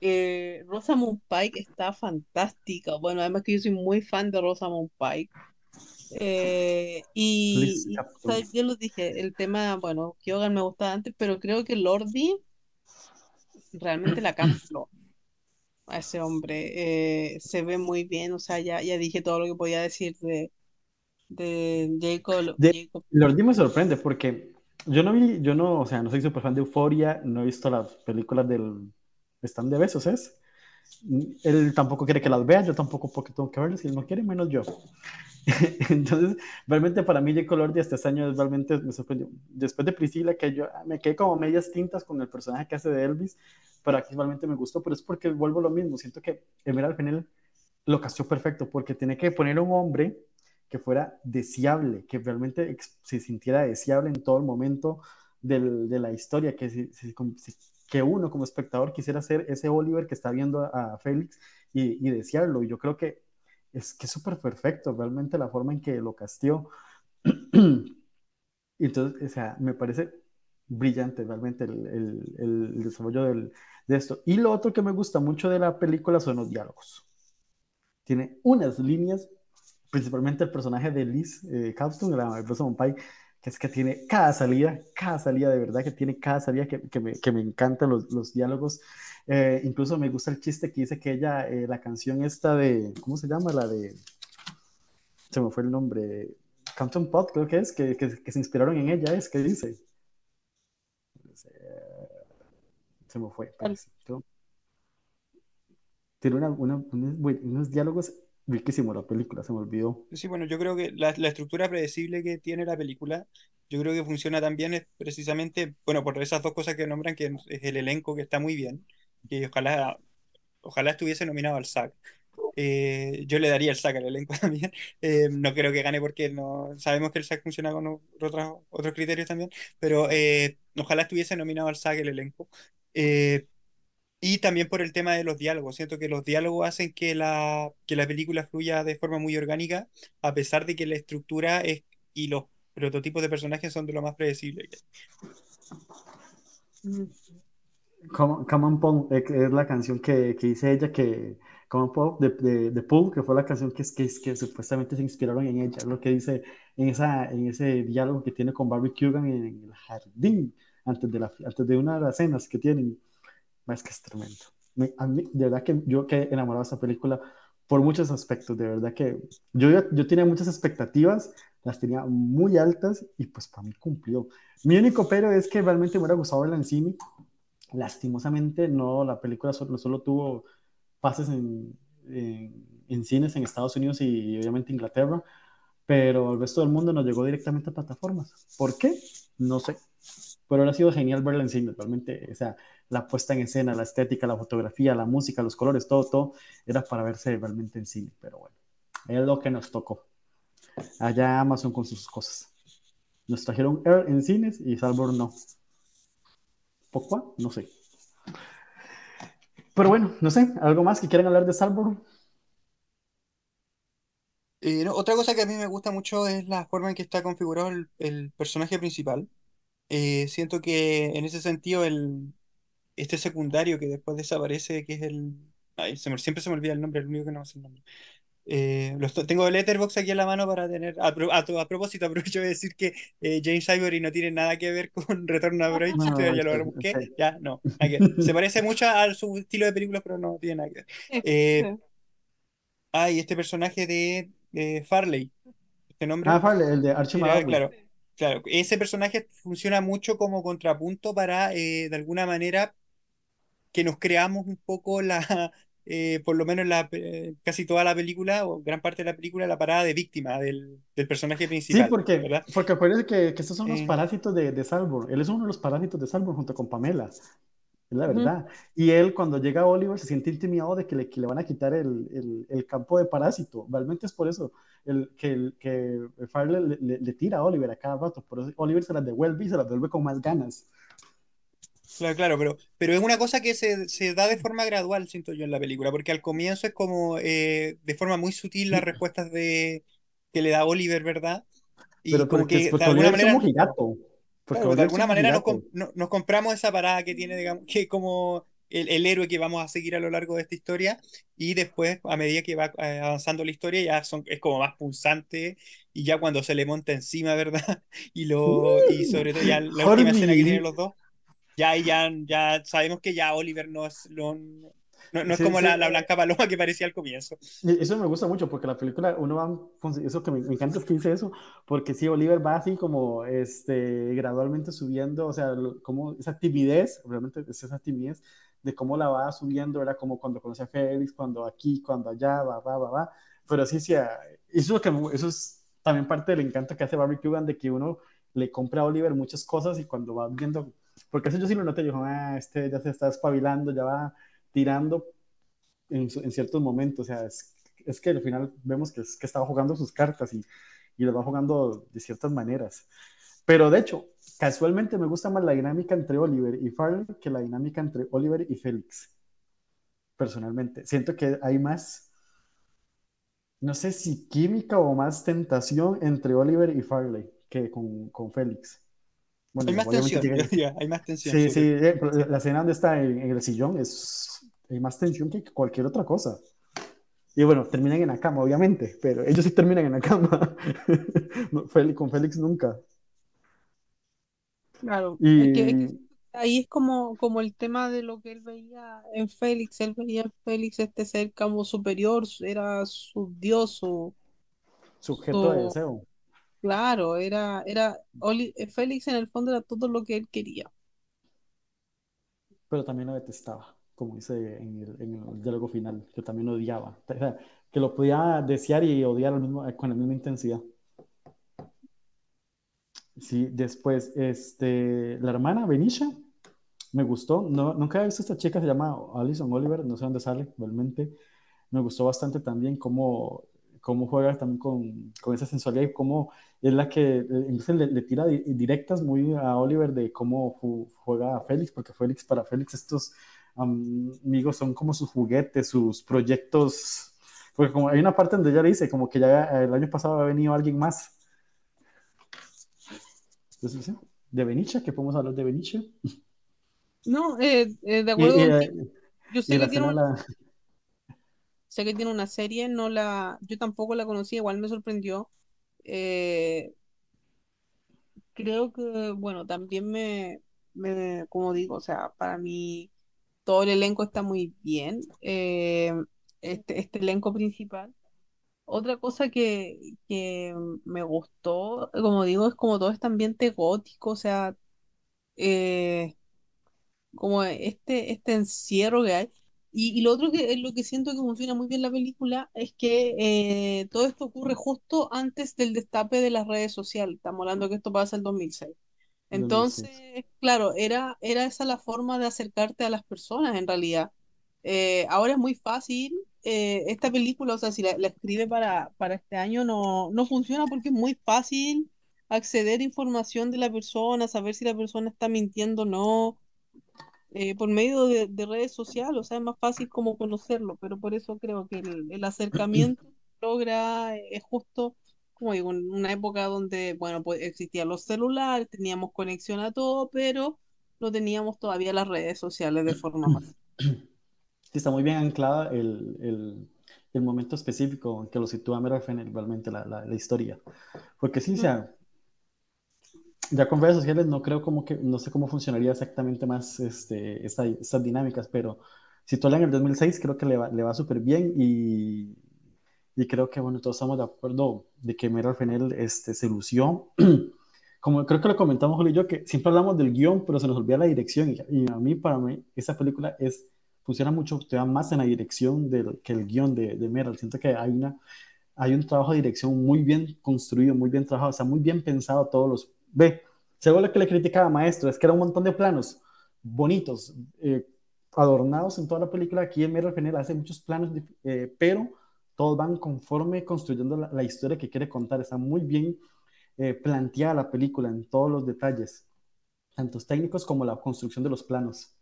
Speaker 1: Eh, Rosamund Pike está fantástica. Bueno, además que yo soy muy fan de Rosamund Pike. Eh, y, y, yo lo dije, el tema, bueno, Kyogan me gustaba antes, pero creo que Lordi realmente la cambió a ese hombre. Eh, se ve muy bien, o sea, ya, ya dije todo lo que podía decir de, de Jacob,
Speaker 2: De
Speaker 1: Jacob.
Speaker 2: Lordi me sorprende porque yo no vi, yo no, o sea, no soy súper fan de Euforia, no he visto las películas del Stand de Besos, ¿es? Él tampoco quiere que las vea, yo tampoco porque tengo que verlas, y él no quiere, menos yo. Entonces, realmente para mí Jacob Lordi este año realmente me sorprendió. Después de Priscila, que yo me quedé como medias tintas con el personaje que hace de Elvis, pero aquí realmente me gustó, pero es porque vuelvo lo mismo, siento que Emerald Fennell lo castió perfecto, porque tiene que poner un hombre que fuera deseable, que realmente se sintiera deseable en todo el momento del, de la historia, que, si, si, que uno como espectador quisiera ser ese Oliver que está viendo a, Félix y, desearlo. Y yo creo que es que es súper perfecto realmente la forma en que lo castió. Entonces, o sea, me parece brillante realmente el, el, desarrollo de esto. Y lo otro que me gusta mucho de la película son los diálogos. Tiene unas líneas principalmente el personaje de Liz eh, Capston, la esposa Pai, que es que tiene cada salida, cada salida de verdad que tiene cada salida que, que, me, que me, encantan los, los diálogos. Eh, incluso me gusta el chiste que dice que ella, eh, la canción esta de, ¿cómo se llama? La de, se me fue el nombre, Compton Pot creo que es, que, que, que se inspiraron en ella, es que dice. Se me fue, parece. Tiene una, una, unos, unos diálogos riquísimo la película, se me olvidó.
Speaker 3: Sí, bueno, yo creo que la, la, estructura predecible que tiene la película, yo creo que funciona también es precisamente, bueno, por esas dos cosas que nombran, que es el elenco que está muy bien, que ojalá, ojalá estuviese nominado al SAG. Eh, yo le daría el SAG al elenco también. Eh, no creo que gane porque no sabemos que el SAG funciona con otros, otros criterios también, pero eh, ojalá estuviese nominado al SAG el elenco. Eh, y también por el tema de los diálogos. Siento que los diálogos hacen que la, que la película fluya de forma muy orgánica, a pesar de que la estructura es, y los prototipos de personajes son de lo más predecible.
Speaker 2: Come, Come on Pong, es la canción que, que dice ella que Come on Pong de, de, de Pool, que fue la canción que, que, que supuestamente se inspiraron en ella, lo que dice en, esa, en ese diálogo que tiene con Barbie Kugan en el jardín, antes de, la, antes de una de las cenas que tienen es que es tremendo. Me, a mí, de verdad que yo quedé enamorado de esta película por muchos aspectos, de verdad que yo, yo tenía muchas expectativas, las tenía muy altas y pues para mí cumplió. Mi único pero es que realmente me hubiera gustado verla en cine. Lastimosamente no, la película solo, solo tuvo pases en, en, en, cines en Estados Unidos y obviamente Inglaterra, pero el resto del mundo nos llegó directamente a plataformas. ¿Por qué? No sé. Pero ha sido genial verla en cine, realmente, o sea, la puesta en escena, la estética, la fotografía, la música, los colores, todo, todo, era para verse realmente en cine, pero bueno, es lo que nos tocó. Allá Amazon con sus cosas. Nos trajeron Air en cines y Salvador no. ¿Poco? No sé. Pero bueno, no sé, ¿algo más que quieran hablar de Salvador?
Speaker 3: Eh, no, otra cosa que a mí me gusta mucho es la forma en que está configurado el, el personaje principal. Eh, siento que en ese sentido el, este secundario que después desaparece, que es el Ay, se me- siempre se me olvida el nombre, el único que no me sé el nombre. Eh, los tengo Letterboxd aquí en la mano para tener. A, a a propósito, aprovecho de decir que eh, James Ivory no tiene nada que ver con Retorno a Bridge.
Speaker 2: No,
Speaker 3: ya lo busqué.
Speaker 2: ok.
Speaker 3: Ya, no. ver. Se parece mucho a su estilo de películas, pero no tiene nada que ver. Eh, ay, este personaje de eh, Farley. Este nombre.
Speaker 2: Ah, Farley, el de Madaway.
Speaker 3: claro, claro. Ese personaje funciona mucho como contrapunto para, eh, de alguna manera, que nos creamos un poco la, eh, por lo menos la, eh, casi toda la película, o gran parte de la película, la parada de víctima del, del personaje
Speaker 2: Sí,
Speaker 3: principal,
Speaker 2: porque,
Speaker 3: ¿verdad?
Speaker 2: porque acuérdense que, que estos son los
Speaker 3: Eh.
Speaker 2: parásitos de, de Salborn. Él es uno de los parásitos de Salborn junto con Pamela. Es la verdad. Y él, cuando llega a Oliver, se siente intimidado de que le, que le van a quitar el, el, el campo de parásito. Realmente es por eso el, que, que Farley le, le- le tira a Oliver a cada rato. Por eso Oliver se las devuelve y se las devuelve con más ganas.
Speaker 3: Claro, claro, pero, pero es una cosa que se, se da de forma gradual, siento yo, en la película, porque al comienzo es como eh, de forma muy sutil las respuestas de, que le da Oliver, ¿verdad? Y
Speaker 2: Pero
Speaker 3: como
Speaker 2: porque,
Speaker 3: que de alguna manera...
Speaker 2: un mojigato. Porque
Speaker 3: Claro, de alguna
Speaker 2: un
Speaker 3: manera nos, no- nos compramos esa parada que tiene, digamos, que como el, el héroe que vamos a seguir a lo largo de esta historia, y después, a medida que va eh, avanzando la historia, ya son, es como más pulsante, y ya cuando se le monta encima, ¿verdad? Y, lo, y sobre todo ya la última escena que tienen los dos, ya ya, ya sabemos que ya Oliver no es, lo- no, no es
Speaker 2: Sí,
Speaker 3: como
Speaker 2: sí,
Speaker 3: la, la blanca paloma que parecía al comienzo.
Speaker 2: Eso me gusta mucho porque la película, uno va, eso que me, me encanta es que dice eso, porque sí, Oliver va así como este, gradualmente subiendo, o sea, lo- como esa timidez, realmente es esa timidez de cómo la va subiendo, era como cuando conoce a Félix, cuando aquí, cuando allá, va, va, va, va, pero sí, sí, ah, eso, que eso es también parte del encanto que hace Barbie Cuban, de que uno le compra a Oliver muchas cosas y cuando va viendo, porque eso yo sí lo noté, yo, ah, este ya se está espabilando, ya va tirando, en, ciertos momentos. O sea, es, es que al final vemos que, es, que estaba jugando sus cartas y, y las va jugando de ciertas maneras. Pero de hecho, casualmente me gusta más la dinámica entre Oliver y Farley que la dinámica entre Oliver y Félix. Personalmente, siento que hay más, no sé si química o más tentación entre Oliver y Farley que con, con Félix. Bueno,
Speaker 3: Hay más tensión, hay más tensión.
Speaker 2: Sí, sí, eh, la escena donde está en, en el sillón es hay más tensión que cualquier otra cosa. Y bueno, terminan en la cama, obviamente, pero ellos sí terminan en la cama. No, Félix- con Félix nunca.
Speaker 1: Claro,
Speaker 2: Y
Speaker 1: es que, es que ahí es como, como el tema de lo que él veía en Félix. Él veía en Félix este ser como superior, su- era su dios, su,
Speaker 2: sujeto de deseo.
Speaker 1: Claro, era, era Oli- eh, Félix en el fondo era todo lo que él quería.
Speaker 2: pero también lo detestaba, como dice en el, diálogo final, que también lo odiaba. Que lo podía desear y odiar al mismo- con la misma intensidad. Sí, después, este, la hermana Benicia, me gustó. No, nunca he visto esta chica, se llama Alison Oliver, no sé dónde sale realmente. Me gustó bastante también cómo, cómo juega también con, con esa sensualidad y cómo es la que eh, le, le tira di- directas muy a Oliver de cómo ju- juega a Félix, porque Félix, para Félix estos am, amigos son como sus juguetes, sus proyectos, porque como hay una parte donde ella dice como que ya eh, el año pasado ha venido alguien más. Entonces, sí, de Benicia, que podemos hablar de Benicia.
Speaker 1: No, eh, eh, de acuerdo
Speaker 2: y,
Speaker 1: Yo sé que tiene
Speaker 2: la...
Speaker 1: sé que tiene una serie, no la, yo tampoco la conocía, igual me sorprendió. Eh, creo que, bueno, también me, me, como digo, o sea, para mí todo el elenco está muy bien. eh, este, este elenco principal. Otra cosa que, que me gustó, como digo, es como todo este ambiente gótico, o sea, eh, como este, este encierro que hay. Y, y lo otro que es lo que siento que funciona muy bien la película es que eh, todo esto ocurre justo antes del destape de las redes sociales. Estamos hablando que esto pasa en 2006.
Speaker 2: 2006.
Speaker 1: Entonces, claro, era, era esa la forma de acercarte a las personas en realidad. Eh, ahora es muy fácil. eh, esta película, o sea, si la, la escribe para, para este año, no, no funciona porque es muy fácil acceder a información de la persona, saber si la persona está mintiendo o no, eh, por medio de, de redes sociales, o sea, es más fácil como conocerlo, pero por eso creo que el, el acercamiento logra, eh, es justo, como digo, en una época donde, bueno, pues existían los celulares, teníamos conexión a todo, pero no teníamos todavía las redes sociales de forma más.
Speaker 2: Sí, está muy bien anclada el, el, el momento específico en que lo sitúa Fennell, realmente la, la, la historia. Porque sí, o sea, ya con redes sociales no creo como que, no sé cómo funcionaría exactamente más este, esta, estas dinámicas, pero si tú en el 2006 creo que le va, le va súper bien y, y creo que, bueno, todos estamos de acuerdo de que Meryl Fennell este, se lució. Como creo que lo comentamos Julio y yo, que siempre hablamos del guion, pero se nos olvida la dirección. Y, y a mí, para mí, esa película es, funciona mucho, todavía más en la dirección del, que el guion de, de Meryl. Siento que hay, una, hay un trabajo de dirección muy bien construido, muy bien trabajado, o sea, muy bien pensado todos los... Ve, según lo que le criticaba Maestro, es que era un montón de planos bonitos, eh, adornados en toda la película. Aquí en Meryl Fennell hace muchos planos, eh, pero todos van conforme construyendo la, historia que quiere contar. Está muy bien eh, planteada la película en todos los detalles, tanto técnicos como la construcción de los planos.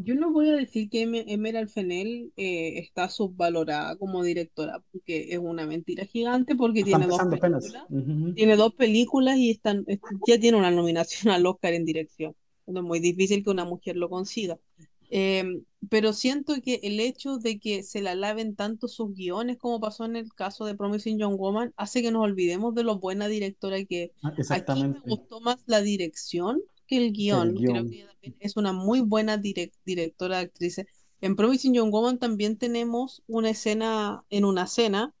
Speaker 1: Yo no voy a decir que Emerald Fennell eh, está subvalorada como directora, porque es una mentira gigante, porque tiene dos, películas, uh -huh. tiene dos películas y están, ya tiene una nominación al Oscar en dirección. Es muy difícil que una mujer lo consiga. Eh, pero siento que el hecho de que se la laven tanto sus guiones como pasó en el caso de Promising Young Woman hace que nos olvidemos de lo buena directora que
Speaker 2: ah, exactamente.
Speaker 1: aquí me gustó más la dirección que el guion.
Speaker 2: El guion.
Speaker 1: Creo que ella también es una muy buena direct directora actriz. En Promising Young Woman también tenemos una escena en una cena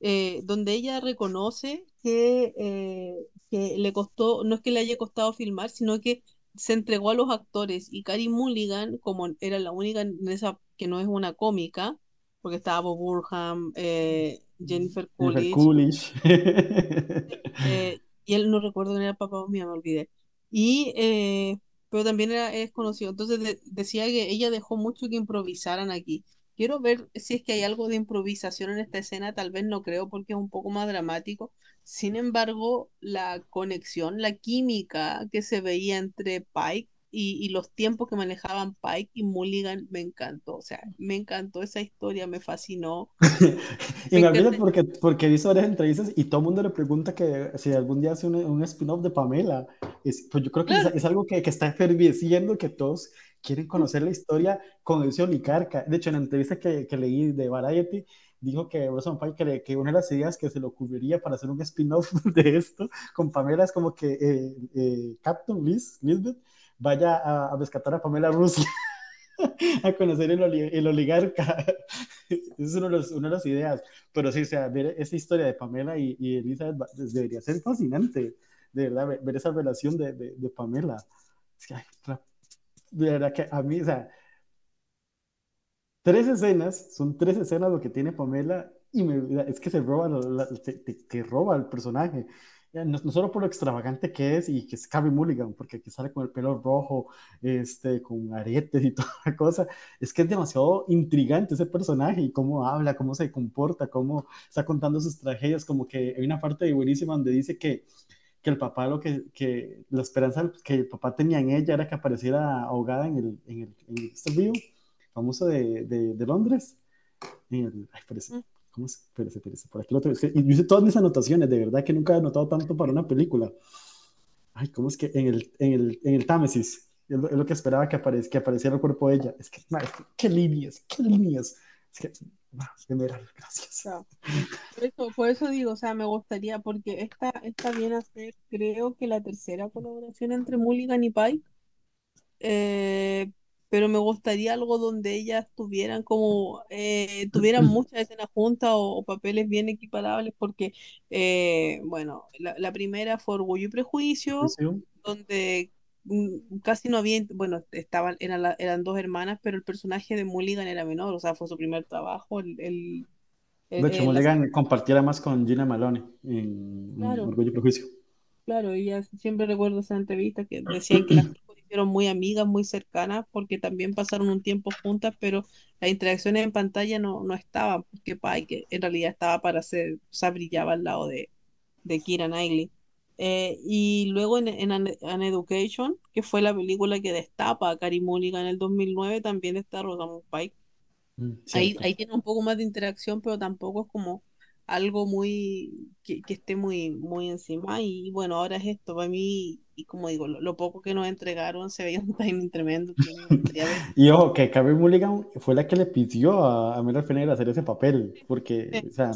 Speaker 1: eh, donde ella reconoce que, eh, que le costó, no es que le haya costado filmar, sino que se entregó a los actores y Carey Mulligan, como era la única en esa que no es una cómica, porque estaba Bob Burham, eh, Jennifer Coolidge,
Speaker 2: Jennifer Coolidge.
Speaker 1: eh, y él no recuerdo quién era el papá me olvidé. Y, eh, pero también era, es conocido. Entonces de, decía que ella dejó mucho que improvisaran aquí. Quiero ver si es que hay algo de improvisación en esta escena, tal vez no creo porque es un poco más dramático. Sin embargo, la conexión, la química que se veía entre Pike y, y, los tiempos que manejaban Pike y Mulligan me encantó. O sea, me encantó esa historia, me fascinó.
Speaker 2: y me olvido porque, porque visto varias entrevistas y todo el mundo le pregunta que si algún día hace un, un spin-off de Pamela. Es, pues yo creo que es, es, algo que, que está efervesciendo, que todos quieren conocer la historia con ese oligarca. De hecho, en la entrevista que, que leí de Variety, dijo que Rosamund Pike, que, que, una de las ideas que se le ocurriría para hacer un spin-off de esto con Pamela es como que eh, eh, Captain Liz, Lisbeth vaya a, a, rescatar a Pamela Rusia a conocer el, el oligarca. Esa es una de, los, una de, las ideas. Pero sí, o sea, ver esa historia de Pamela y, y Elizabeth debería ser fascinante. De verdad, ver, esa relación de, de, de Pamela. Es que, ay, de verdad que a mí, o sea, tres escenas, son tres escenas lo que tiene Pamela y me, es que se roba, la, te, te, te, roba el personaje. No, no, solo por lo extravagante que es y que es Carrie Mulligan, porque aquí sale con el pelo rojo, este, con aretes y toda la cosa, es que es demasiado intrigante ese personaje y cómo habla, cómo se comporta, cómo está contando sus tragedias, como que hay una parte buenísima donde dice que, que el papá lo que, que la esperanza que el papá tenía en ella era que apareciera ahogada en el, en el, en este río famoso de, de, de Londres. En el, ay, parece, mm. ¿cómo es? Espérese, espérese, por aquí lo tengo. Es que, yo hice todas mis anotaciones, de verdad que nunca he anotado tanto para una película. Ay, ¿cómo es que en el, en el, en el Támesis? Es lo, es lo que esperaba que, aparec que apareciera el cuerpo de ella. Es que, que qué líneas, qué líneas. Es que, general, gracias.
Speaker 1: No. Por, eso, por eso digo, o sea, me gustaría, porque esta, esta viene a ser, creo que la tercera colaboración entre Mulligan y Pike. Eh, pero me gustaría algo donde ellas tuvieran como, eh, tuvieran muchas escenas juntas o, o, papeles bien equiparables, porque, eh, bueno, la, la, primera fue Orgullo y Prejuicio, ¿Sí? donde casi no había, bueno, estaban, eran, la, eran dos hermanas, pero el personaje de Mulligan era menor, o sea, fue su primer trabajo, el... el,
Speaker 2: el de hecho, Mulligan la... compartiera más con Gina Malone en, claro. Orgullo y Prejuicio.
Speaker 1: Claro, y ya siempre recuerdo esa entrevista que decían que las hicieron muy amigas, muy cercanas, porque también pasaron un tiempo juntas, pero las interacciones en pantalla no, no estaban, porque Pike en realidad estaba para hacer, o sea, brillaba al lado de, de Kira Knightley. Eh, y luego en, en An, An, Education, que fue la película que destapa a Carey Mulligan en el 2009, también está Rosamund Pike. Mm, ahí, ahí tiene un poco más de interacción, pero tampoco es como algo muy, que, que esté muy, muy encima. Y bueno, ahora es esto, para mí, y como digo, lo, lo poco que nos entregaron se veía un timing tremendo.
Speaker 2: Y ojo, que Carey Mulligan fue la que le pidió a, a Streep hacer ese papel, porque, o sea,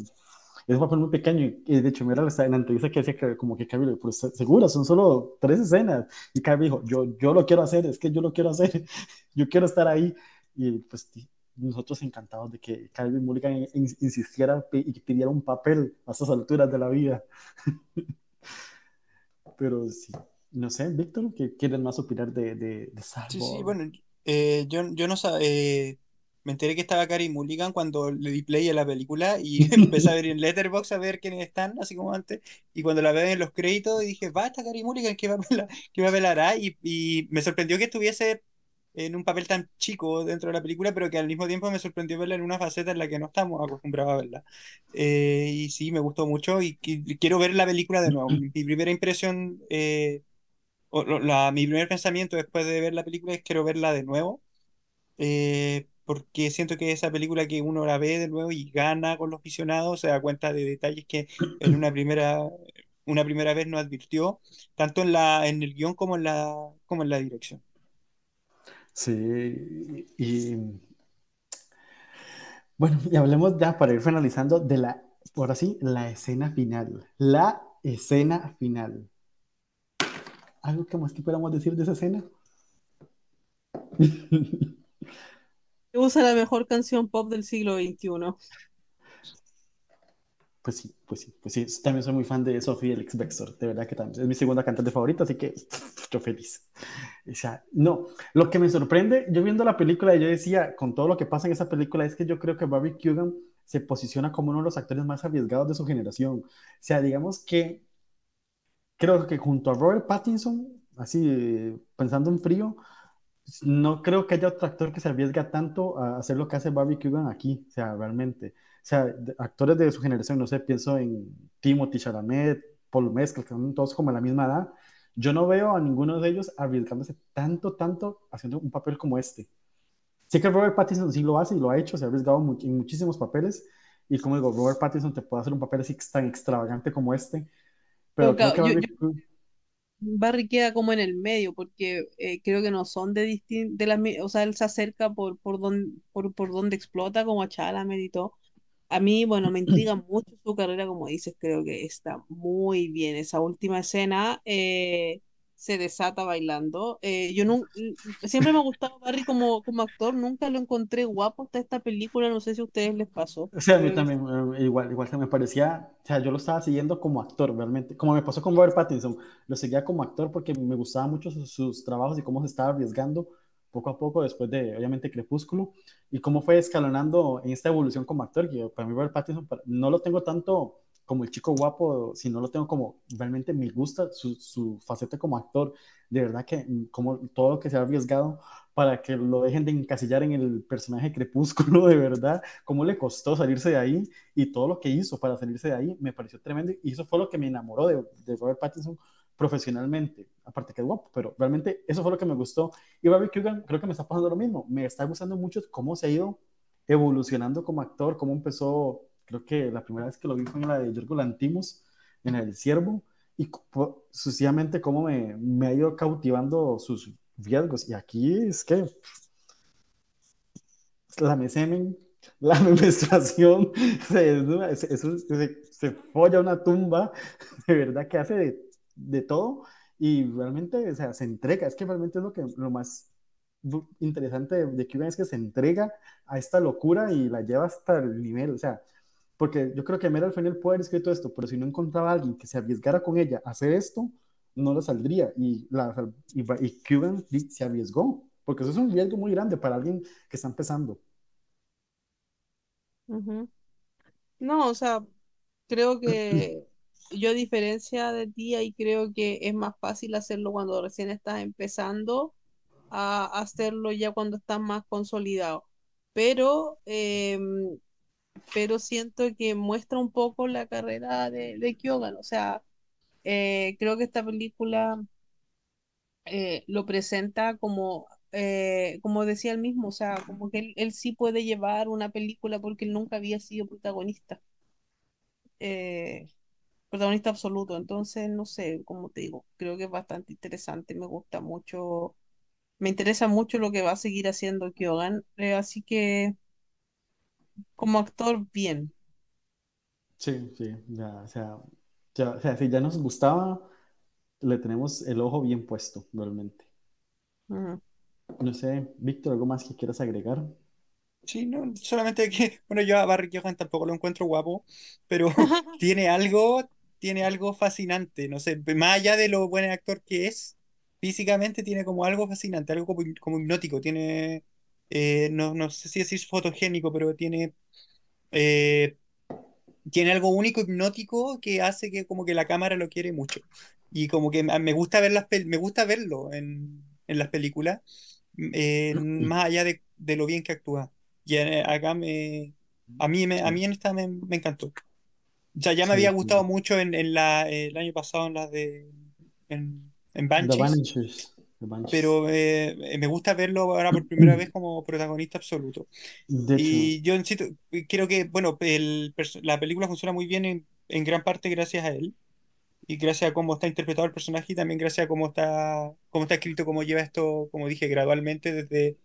Speaker 2: es un papel muy pequeño. Y, y de hecho, está en la entrevista que decía que, como que Carey, pues segura, son solo tres escenas. Y Carey dijo, yo, yo lo quiero hacer, es que yo lo quiero hacer, yo quiero estar ahí. Y pues nosotros encantados de que Carey Mulligan in- insistiera y pidiera un papel a estas alturas de la vida. Pero sí, no sé, Víctor, ¿qué quieres más opinar de, de, de
Speaker 3: Sí, sí,
Speaker 2: Cyborg?
Speaker 3: bueno, eh, yo, yo no sabía, me enteré que estaba Carey Mulligan cuando le di play a la película y empecé a ver en Letterboxd a ver quiénes están, así como antes, y cuando la veo en los créditos dije, va, está Carey Mulligan, ¿qué papel, qué papel hará? Y, y me sorprendió que estuviese en un papel tan chico dentro de la película, pero que al mismo tiempo me sorprendió verla en una faceta en la que no estamos acostumbrados a verla. Eh, y sí, me gustó mucho y, qui- quiero ver la película de nuevo. Mi primera impresión... eh, o la, mi primer pensamiento después de ver la película es quiero verla de nuevo, eh, porque siento que esa película que uno la ve de nuevo y gana con los visionados, se da cuenta de detalles que en una primera, una primera vez no advirtió, tanto en la, en el guion como en la, como en la dirección.
Speaker 2: Sí, y bueno, y hablemos ya para ir finalizando de la, ahora sí, la escena final. La escena final. ¿Algo que más que podamos decir de esa escena?
Speaker 1: Usa la mejor canción pop del siglo XXI.
Speaker 2: Pues sí, pues sí, pues sí. También soy muy fan de Sophie Elix Bextor, de verdad que también es mi segunda cantante favorita, así que yo feliz. O sea, no, lo que me sorprende, yo viendo la película, yo decía, con todo lo que pasa en esa película, es que yo creo que Barbie Keoghan se posiciona como uno de los actores más arriesgados de su generación. O sea, digamos que creo que junto a Robert Pattinson, así pensando en frío, no creo que haya otro actor que se arriesga tanto a hacer lo que hace Barbie Keoghan aquí, o sea, realmente. O sea, actores de su generación, no sé, pienso en Timothy Chalamet, Paul Mescal, que son todos como a la misma edad. Yo no veo a ninguno de ellos arriesgándose tanto, tanto haciendo un papel como este. Sí que Robert Pattinson sí lo hace y lo ha hecho, se ha arriesgado en muchísimos papeles. Y como digo, Robert Pattinson te puede hacer un papel así tan extravagante como este, pero
Speaker 1: Pero
Speaker 2: creo que
Speaker 1: yo,
Speaker 2: Barbie
Speaker 1: yo- Barry queda como en el medio, porque eh, creo que no son de distin de las, o sea, él se acerca por, por, don, por, por donde explota, como a Chalamet y todo. A mí, bueno, me intriga mucho su carrera, como dices, creo que está muy bien. Esa última escena eh, se desata bailando. Eh, yo nun- siempre me ha gustado Barry como, como actor, nunca lo encontré guapo hasta esta película, no sé si a ustedes les pasó.
Speaker 2: O sea, a mí también, eh, igual, igual que me parecía, o sea, yo lo estaba siguiendo como actor, realmente, como me pasó con Robert Pattinson, lo seguía como actor porque me gustaban mucho sus, sus trabajos y cómo se estaba arriesgando poco a poco después de, obviamente, Crepúsculo, y cómo fue escalonando en esta evolución como actor, que para mí Robert Pattinson no lo tengo tanto como el chico guapo, sino lo tengo como, realmente me gusta su, su faceta como actor, de verdad que mm, como todo lo que se ha arriesgado para que lo dejen de encasillar en el personaje Crepúsculo, de verdad, cómo le costó salirse de ahí y todo lo que hizo para salirse de ahí me pareció tremendo y eso fue lo que me enamoró de, de Robert Pattinson profesionalmente, aparte que es guapo, pero realmente eso fue lo que me gustó. Y Barbie Keoghan creo que me está pasando lo mismo, me está gustando mucho cómo se ha ido evolucionando como actor, cómo empezó, creo que la primera vez que lo vi fue en la de Yorgo Lantimos, en El Ciervo, y sucesivamente cómo me, me ha ido cautivando sus riesgos. Y aquí es que la mesemen, la menstruación, se, se, se, se folla una tumba, de verdad que hace de, de todo y realmente, o sea, se entrega. Es que realmente es lo, que, lo más interesante de, de Cuban es que se entrega a esta locura y la lleva hasta el nivel, o sea, porque yo creo que Meryl Fennell puede haber escrito esto, pero si no encontraba a alguien que se arriesgara con ella a hacer esto, no lo saldría. Y, la, y, y Cuban se arriesgó, porque eso es un riesgo muy grande para alguien que está empezando.
Speaker 1: Ujú. No, o sea, creo que yo a diferencia de ti, ahí creo que es más fácil hacerlo cuando recién estás empezando a hacerlo ya cuando estás más consolidado. Pero, em, pero siento que muestra un poco la carrera de, de Kyogan. O sea, eh, creo que esta película eh, lo presenta como, eh, como decía él mismo, o sea, como que él, él sí puede llevar una película porque él nunca había sido protagonista. eh, protagonista absoluto. Entonces, no sé, como te digo, creo que es bastante interesante, me gusta mucho, me interesa mucho lo que va a seguir haciendo Kyogan, eh, así que como actor, bien.
Speaker 2: Sí, sí, ya, o sea, ya, o sea, si ya nos gustaba, le tenemos el ojo bien puesto, realmente.
Speaker 1: Ujú.
Speaker 2: No sé, Víctor, ¿algo más que quieras agregar?
Speaker 3: Sí, no, solamente que, bueno, yo a Barry Keoghan tampoco lo encuentro guapo, pero tiene algo, tiene algo fascinante, no sé, más allá de lo buen actor que es, físicamente tiene como algo fascinante, algo como, como hipnótico, tiene, eh, no, no sé si decir fotogénico, pero tiene, eh, tiene algo único, hipnótico, que hace que como que la cámara lo quiere mucho. Y como que me gusta ver las me gusta verlo en, en las películas, eh, más allá de, de lo bien que actúa. Y acá me, a mí, me, a mí en esta me, me encantó. Sea, ya me había gustado
Speaker 2: sí.
Speaker 3: mucho en, en la, el año pasado en las de en, Banshees. Pero eh, me gusta verlo ahora por primera vez como protagonista absoluto. Y yo insisto, creo que, bueno, el, la película funciona muy bien en, en gran parte gracias a él. Y gracias a cómo está interpretado el personaje y también gracias a cómo está, cómo está escrito, cómo lleva esto, como dije, gradualmente desde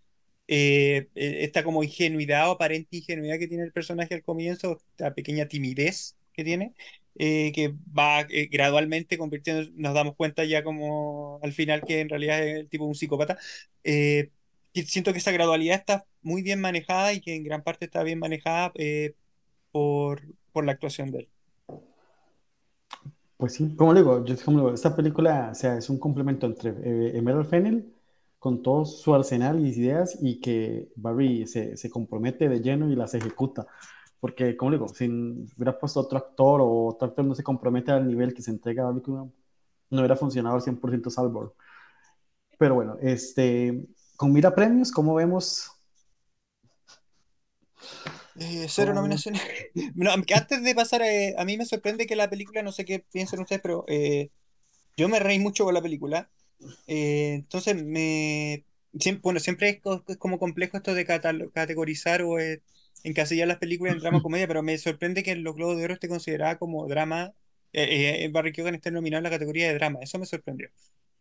Speaker 3: eh, eh, esta como ingenuidad o aparente ingenuidad que tiene el personaje al comienzo, esta pequeña timidez que tiene, eh, que va eh, gradualmente convirtiendo, nos damos cuenta ya como al final que en realidad es el tipo un psicópata. Eh, siento que esa gradualidad está muy bien manejada y que en gran parte está bien manejada eh, por, por la actuación de él.
Speaker 2: pues sí, como le digo, yo como digo, esta película, o sea, es un complemento entre eh, Emerald Fennel con todo su arsenal y ideas y que Barry se, se compromete de lleno y las ejecuta. Porque, como digo, si hubiera puesto otro actor o otro actor no se compromete al nivel que se entrega a no hubiera funcionado al 100% Salvor. Pero bueno, este, con mira premios, ¿cómo vemos?
Speaker 3: Eh, cero nominaciones. No, antes de pasar, eh, a mí me sorprende que la película, no sé qué piensan ustedes, pero eh, yo me reí mucho con la película. Eh, entonces, me, siempre, bueno, siempre es, es como complejo esto de categorizar o eh, encasillar las películas en drama comedia, pero me sorprende que en los Globos de Oro esté considerada como drama, eh, eh, Barry Keoghan esté nominado en la categoría de drama, eso me sorprendió.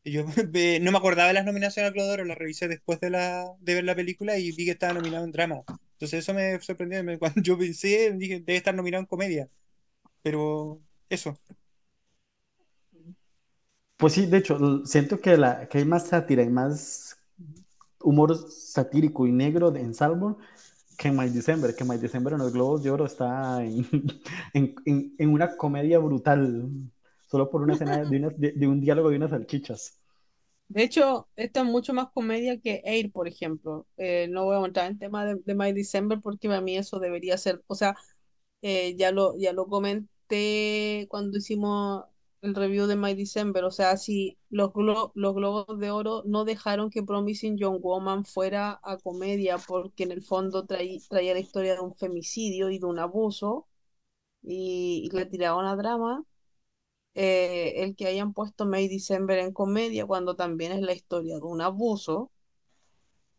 Speaker 3: Yo eh, no me acordaba de las nominaciones al Globo de Oro, las revisé después de, la, de ver la película y vi que estaba nominado en drama. Entonces eso me sorprendió, me- cuando yo pensé, dije, debe estar nominado en comedia, pero eso.
Speaker 2: Pues sí, de hecho, siento que, la, que hay más sátira y más humor satírico y negro en Salmon que My December, que My December en los Globos de Oro está en, en, en- en una comedia brutal, solo por una escena de, unas- de- de un diálogo de unas salchichas.
Speaker 1: De hecho, esta es mucho más comedia que Air, por ejemplo. Eh, no voy a entrar en tema de, de My December porque para mí eso debería ser, o sea, eh, ya lo, ya lo comenté cuando hicimos el review de My December, o sea, si los, glo- los Globos de Oro no dejaron que Promising Young Woman fuera a comedia porque en el fondo traí- traía la historia de un femicidio y de un abuso y, y le tiraron a drama, eh, el que hayan puesto May December en comedia cuando también es la historia de un abuso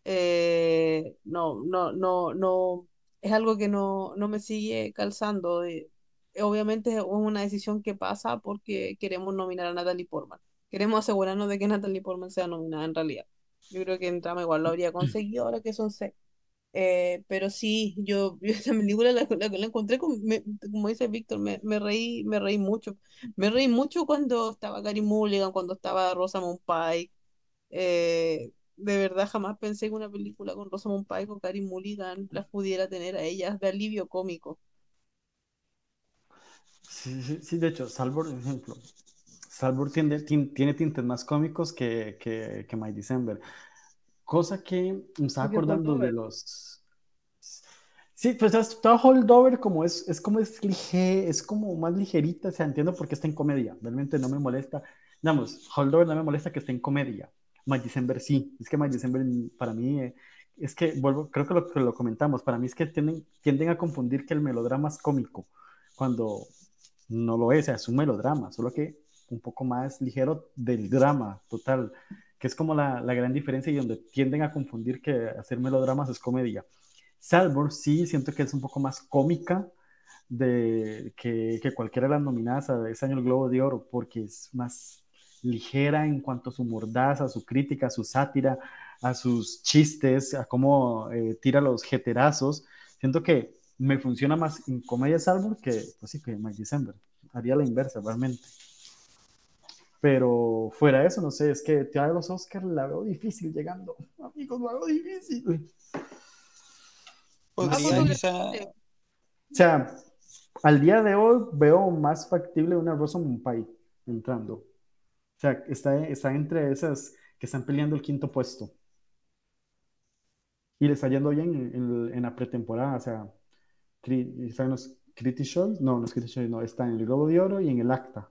Speaker 1: eh, no, no, no, no, es algo que no, no me sigue calzando. eh, obviamente es una decisión que pasa porque queremos nominar a Natalie Portman. Queremos asegurarnos de que Natalie Portman sea nominada en realidad. Yo creo que en trama igual lo habría conseguido ahora que son seis. Eh, pero sí, yo, yo esta película la, la, la encontré con, me- como dice Víctor, me, me reí, me reí mucho. Me reí mucho cuando estaba Gary Mulligan, cuando estaba Rosamund Pike eh, de verdad jamás pensé que una película con Rosamund Pike o Carey Mulligan las pudiera tener a ellas de alivio cómico.
Speaker 2: Sí, sí, sí, de hecho, Salvor, por ejemplo, Salvor tiene, tiene tintes más cómicos que, que, que My December. Cosa que me estaba acordando de los... Sí, pues es- todo Holdover como es, es como es lige, es como más ligerita, o sea, entiendo por qué está en comedia, realmente no me molesta, digamos, Holdover no me molesta que esté en comedia, My December sí, es que My December para mí, eh, es que, vuelvo, creo que lo, que lo comentamos, para mí es que tienden, tienden a confundir que el melodrama es cómico, cuando no lo es, es un melodrama, solo que un poco más ligero del drama total, que es como la, la gran diferencia y donde tienden a confundir que hacer melodramas es comedia. Salvor sí siento que es un poco más cómica, de que, que cualquiera de las nominadas a ese año el Globo de Oro, porque es más ligera en cuanto a su mordaza, su crítica, su sátira, a sus chistes, a cómo eh, tira los jeterazos. Siento que me funciona más en Comedia Salvo que, pues sí, que Mike December. Haría la inversa, realmente. Pero fuera de eso, no sé, es que te de los Oscars la veo difícil llegando. Amigos, la veo difícil.
Speaker 3: Podría,
Speaker 2: O sea, al día de hoy veo más factible una Rosamund Pike entrando. O sea, está, está entre esas que están peleando el quinto puesto. Y le está yendo bien en, en, la pretemporada. O sea, está en los Critics no, los Critics no, está en el Globo de Oro y en el Acta.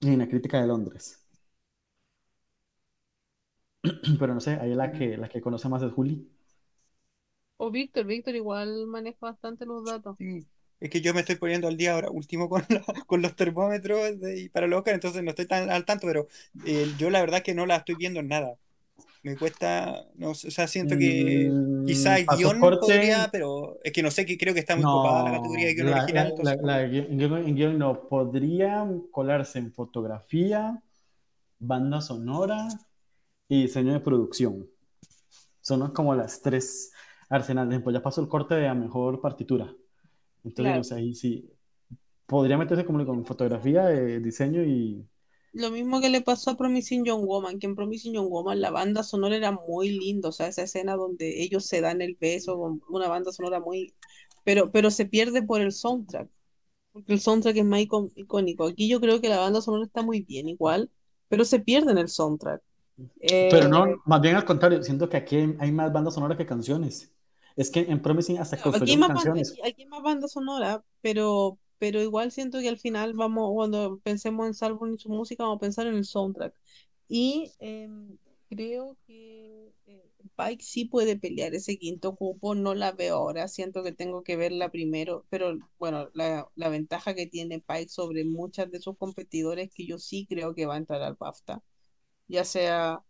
Speaker 2: Y en la crítica de Londres. Pero no sé, ahí la que, la que conoce más es Juli.
Speaker 1: O Víctor, Víctor igual maneja bastante los datos.
Speaker 3: Sí. Es que yo me estoy poniendo al día ahora último con, con los termómetros de, para los entonces no estoy tan al tanto, pero eh, yo la verdad que no la estoy viendo en nada. Me cuesta, no, o sea, siento que mm, quizá el guion podría, pero es que no sé, que creo que está muy copada la categoría de guion original.
Speaker 2: en guion no, podría colarse en fotografía, banda sonora y diseño de producción. Son como las tres arsenales. Pues ya pasó el corte de la mejor partitura. Entonces, ahí sí, podría meterse como con fotografía, eh, diseño y...
Speaker 1: Lo mismo que le pasó a Promising Young Woman, que en Promising Young Woman la banda sonora era muy linda, o sea, esa escena donde ellos se dan el beso con una banda sonora muy... Pero, pero se pierde por el soundtrack, porque el soundtrack es más icónico. Aquí yo creo que la banda sonora está muy bien igual, pero se pierde en el soundtrack.
Speaker 2: Pero no, eh, más bien al contrario, siento que aquí hay más bandas sonoras que canciones. Es que en Promising hasta
Speaker 1: construyeron aquí canciones. aquí, hay más banda sonora, pero, pero igual siento que al final vamos, cuando pensemos en Salvo y su música, vamos a pensar en el soundtrack. Y em, creo que eh, Pike sí puede pelear ese quinto cupo, no la veo ahora, siento que tengo que verla primero, pero bueno, la, la ventaja que tiene Pike sobre muchas de sus competidores que yo sí creo que va a entrar al BAFTA, ya sea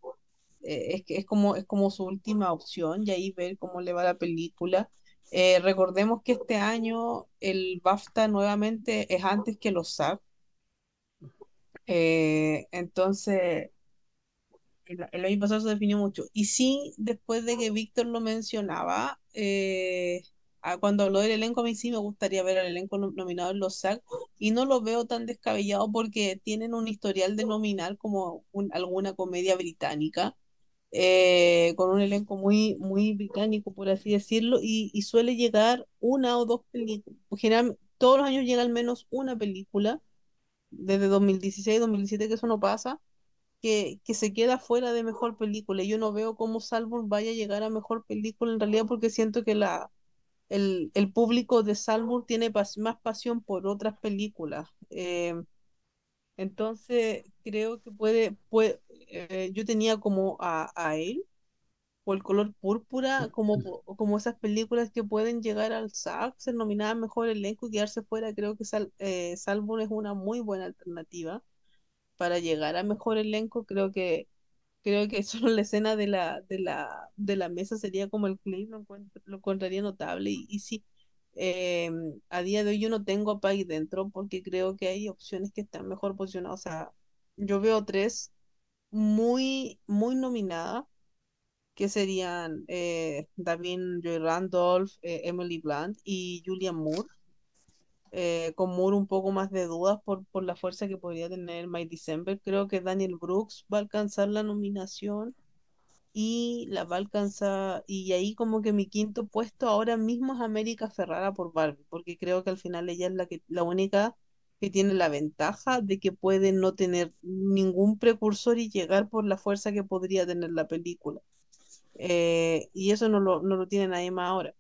Speaker 1: eh, es, es, como, es como su última opción y ahí ver cómo le va la película. Eh, recordemos que este año el BAFTA nuevamente es antes que los SAG. Eh, entonces, el, el, año pasado se definió mucho. Y sí, después de que Víctor lo mencionaba, cuando habló del elenco, a mí sí me gustaría ver al elenco nominado en los SAG y no lo veo tan descabellado porque tienen un historial de nominar como alguna comedia británica eh, con un elenco muy, muy británico, por así decirlo, y, suele llegar una o dos películas. Generalmente, todos los años llega al menos una película, desde 2016, 2017, que eso no pasa, que, que se queda fuera de mejor película. Yo no veo cómo Salborn vaya a llegar a mejor película en realidad porque siento que la, el, el público de Salborn tiene más pasión por otras películas. Eh, entonces, creo que puede, puede eh, yo tenía como a, a, él, o el color púrpura, como, como esas películas que pueden llegar al SAG, ser nominada mejor elenco y quedarse fuera. Creo que Sal, eh, es una muy buena alternativa para llegar a mejor elenco. Creo que creo que solo la escena de la, de la, de la mesa sería como el clip, lo, lo encontraría notable. Y, y sí, Em, a día de hoy yo no tengo a Pai dentro porque creo que hay opciones que están mejor posicionadas. O sea, yo veo tres muy, muy nominadas, que serían eh, David Joy Randolph, eh, Emily Blunt y Julian Moore. Eh, con Moore un poco más de dudas por, por la fuerza que podría tener My December. Creo que Daniel Brooks va a alcanzar la nominación y la va a alcanzar, y ahí como que mi quinto puesto ahora mismo es América Ferrara por Barbie, porque creo que al final ella es la, que, la única que tiene la ventaja de que puede no tener ningún precursor y llegar por la fuerza que podría tener la película. Eh, y eso no lo, no lo tiene nadie más ahora.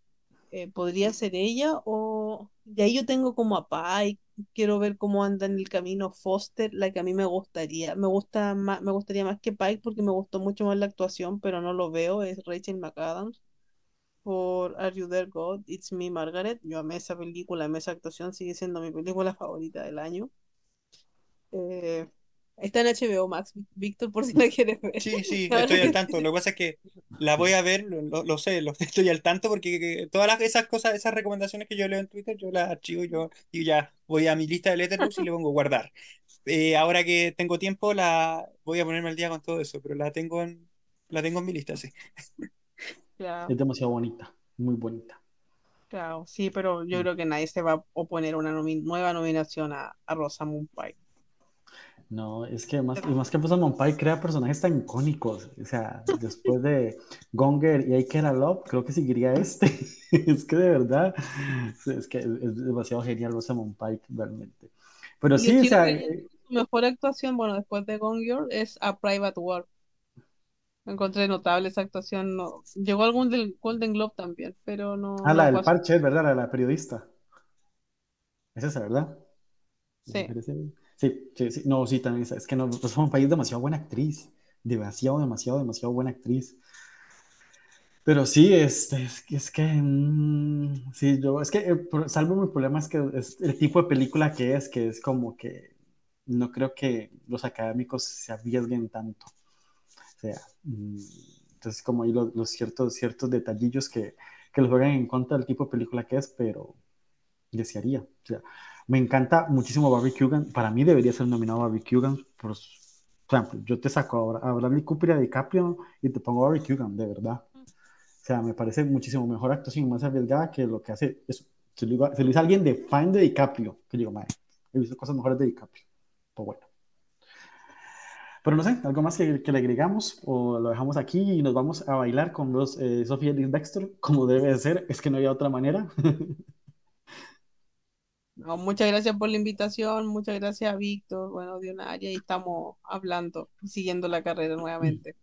Speaker 1: Eh, podría ser ella o de ahí yo tengo como a Pike, quiero ver cómo anda en el camino Foster, la que a mí me gustaría, me gusta más, me gustaría más que Pike porque me gustó mucho más la actuación, pero no lo veo, es Rachel McAdams por Are You There God? It's Me Margaret. Yo amé esa película, amé esa actuación, sigue siendo mi película favorita del año. Eh, Está en HBO Max, Víctor, por si la quieres ver.
Speaker 3: Sí, sí, estoy al tanto. Lo que pasa es que la voy a ver, lo, lo- sé, lo, estoy al tanto porque que- todas las, esas cosas, esas recomendaciones que yo leo en Twitter, yo las archivo yo, y ya voy a mi lista de Letterboxd y le pongo guardar. Eh, ahora que tengo tiempo, la voy a ponerme al día con todo eso, pero la tengo en, la tengo en mi lista, sí.
Speaker 1: Claro,
Speaker 2: Es demasiado bonita, muy bonita.
Speaker 1: claro, sí, pero yo
Speaker 2: Mm.
Speaker 1: creo que nadie se va a oponer a una nomi- nueva nominación a, a Rosamund Pike.
Speaker 2: No, es que más, y más que Rosamund Pike crea personajes tan icónicos. O sea, después de Gonger y I Care Love, creo que seguiría este. Es que de verdad, es que es, demasiado genial Rosamund Pike, realmente. Pero sí, o sea,
Speaker 1: que su mejor actuación, bueno, después de Gone Girl, es A Private War. Encontré notable esa actuación. No, llegó algún del Golden Globe también, pero no,
Speaker 2: ah, la
Speaker 1: no
Speaker 2: del parche, verdad, la de la periodista. Es esa, ¿verdad?
Speaker 1: Sí.
Speaker 2: Sí, sí, sí. No, sí, también. Es que no, Rosamund Pike es demasiado buena actriz. Demasiado, demasiado, demasiado buena actriz. Pero sí, este, es, es que, mm, sí, yo, es que, eh, salvo mi problema es que es el tipo de película que es, que es como que no creo que los académicos se arriesguen tanto. O sea, mm, entonces como hay los, los ciertos, ciertos detallillos que, que los juegan en contra del tipo de película que es, pero desearía. O sea, me encanta muchísimo Barbie Keoghan. Para mí debería ser nominado Barbie Keoghan. Por, ejemplo, yo te saco a Bradley Cooper y a DiCaprio y te pongo a Barbie Keoghan, de verdad. O sea, me parece muchísimo mejor actuación más arriesgada que lo que hace eso. Se lo, digo- se lo a alguien de fan de DiCaprio, que digo, madre, he visto cosas mejores de DiCaprio. Pues bueno. Pero no sé, algo más que, que le agregamos o lo dejamos aquí y nos vamos a bailar con los eh, Ellis Bextor, como debe de ser, es que no había otra manera.
Speaker 1: No, muchas gracias por la invitación, muchas gracias a Víctor, bueno, Dionaria, y estamos hablando siguiendo la carrera nuevamente.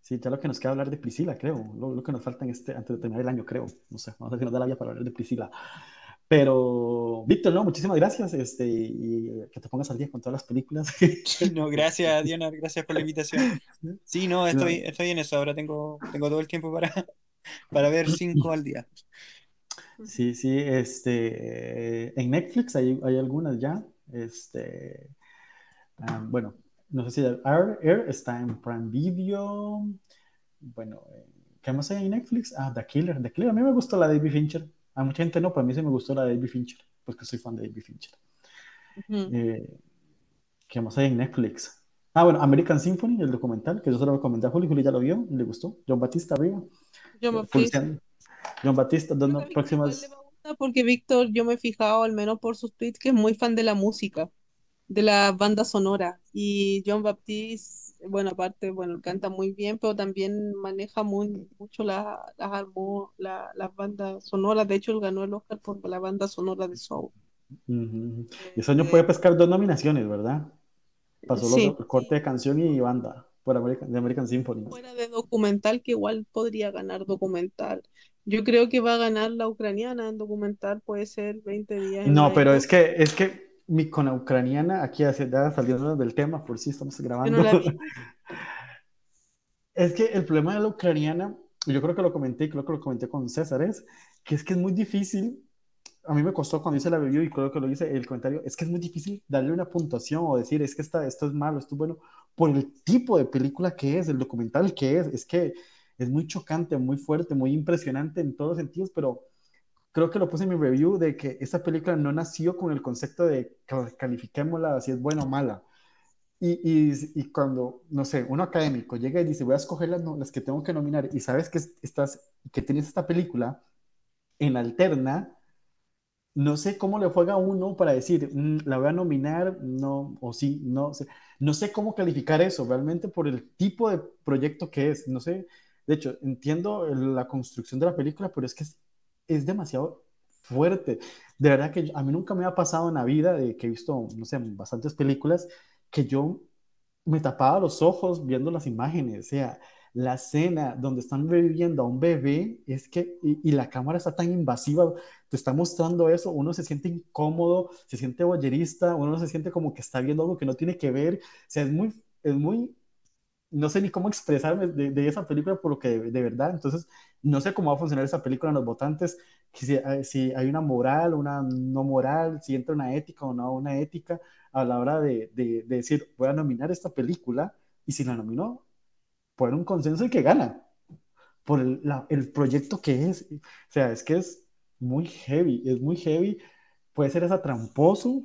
Speaker 2: Sí, ya lo que nos queda hablar de Priscila, creo. Lo, lo que nos falta en este, antes de terminar el año, creo. No sé, vamos a ver si nos da la vida para hablar de Priscila. Pero, Víctor, no, muchísimas gracias. Este, y que te pongas al día con todas las películas.
Speaker 3: No, gracias, Diana, gracias por la invitación. Sí, no, estoy, estoy en eso. Ahora tengo, tengo todo el tiempo para, para ver cinco al día.
Speaker 2: Sí, sí, este, en Netflix hay, hay algunas ya. Este, ah, bueno, no sé si Air, Air está en Prime Video. Bueno, eh, ¿qué más hay en Netflix? Ah, The Killer. The Killer, a mí me gustó la de David Fincher. A mucha gente no, pero a mí sí me gustó la de David Fincher, porque soy fan de David Fincher. Eh, ¿qué más hay en Netflix? Ah, bueno, American Symphony, el documental, que yo se lo recomendé a Juli, Juli ya lo vio, le gustó. John Batista arriba.
Speaker 1: Fui.
Speaker 2: Feliciano. John Batista, dando próximas...
Speaker 1: porque Víctor, yo me he fijado, al menos por sus tweets, que es muy fan de la música, de la banda sonora. Y John Baptiste, bueno, aparte, bueno, canta muy bien, pero también maneja muy, mucho la- las armo- la- las bandas sonoras. De hecho, él ganó el Oscar por la banda sonora de Soul.
Speaker 2: Ujú. Y ese año puede pescar dos nominaciones, ¿verdad? Pasó
Speaker 1: Sí.
Speaker 2: los corte de canción y banda por American, de American Symphony.
Speaker 1: fuera de documental, que igual podría ganar documental. Yo creo que va a ganar la ucraniana en documental, puede ser 20 días
Speaker 2: No, pero es que, es que mi con la ucraniana, aquí hacia- ya saliendo del tema, por si estamos
Speaker 1: Yo
Speaker 2: grabando.
Speaker 1: no.
Speaker 2: Es que el problema de la ucraniana, yo creo que lo comenté, creo que lo comenté con César, es que es que es muy difícil. A mí me costó cuando hice la review y creo que lo hice el comentario, es que es muy difícil darle una puntuación o decir, es que esta, esto es malo, esto es bueno, por el tipo de película que es, el documental que es. Es que es muy chocante, muy fuerte, muy impresionante en todos sentidos, pero creo que lo puse en mi review de que esta película no nació con el concepto de cal- califiquémosla si es buena o mala. Y, y, y cuando, no sé, un académico llega y dice, voy a escoger las, las que tengo que nominar y sabes que, es- estás, que tienes esta película en alterna, no sé cómo le juega a uno para decir, "Mm, la voy a nominar, no, o sí, no sé. No sé cómo calificar eso realmente por el tipo de proyecto que es. No sé, de hecho, entiendo la construcción de la película, pero es que es, demasiado fuerte. De verdad que a mí nunca me ha pasado en la vida de que he visto, no sé, bastantes películas que yo me tapaba los ojos viendo las imágenes. O sea, la escena donde están reviviendo a un bebé es que, y, y la cámara está tan invasiva, te está mostrando eso, uno se siente incómodo, se siente boyerista, uno se siente como que está viendo algo que no tiene que ver. O sea, es muy, es muy, no sé ni cómo expresarme de, esa película por lo que de, verdad, entonces no sé cómo va a funcionar esa película en los votantes.
Speaker 4: si, si, hay una moral, una no moral, si entra una ética o no una ética a la hora de, de, decir, voy a nominar esta película, y si la nominó, por un consenso y que gana, por el, el proyecto que es. O sea, es que es muy heavy, es muy heavy, puede ser esa tramposo,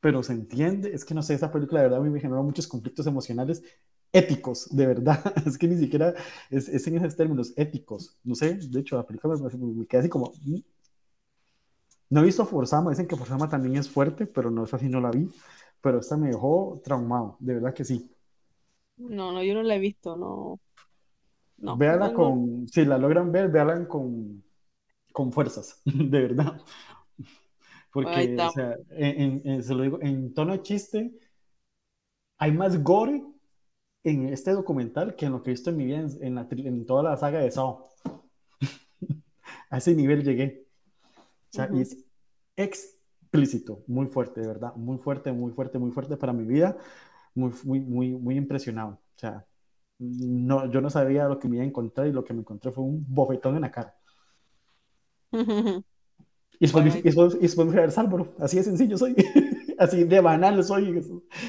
Speaker 4: pero se entiende, es que no sé, esa película de verdad me generó muchos conflictos emocionales éticos, de verdad, es que ni siquiera es, es en esos términos éticos, no sé, de hecho la película me, me queda así como... Mm". No he visto Forzama, dicen que Forzama también es fuerte, pero no, es así no la vi, pero esta me dejó traumado, de verdad que sí.
Speaker 1: No, no, yo no la he visto, no.
Speaker 4: no véala con, si la logran ver, véala con, con fuerzas, de verdad. Porque, o sea, en, se lo digo, en tono de chiste, hay más gore en este documental que en lo que he visto en mi vida en, la, en toda la saga de Saw. A ese nivel llegué. O sea, y es explícito, muy fuerte, de verdad, muy fuerte, muy fuerte, muy fuerte para mi vida, muy, muy, muy, muy impresionado. O sea, no, yo no sabía lo que me iba a encontrar y lo que me encontré fue un bofetón en la cara. Y después, me fui a ver. Así de sencillo soy. Así de banal soy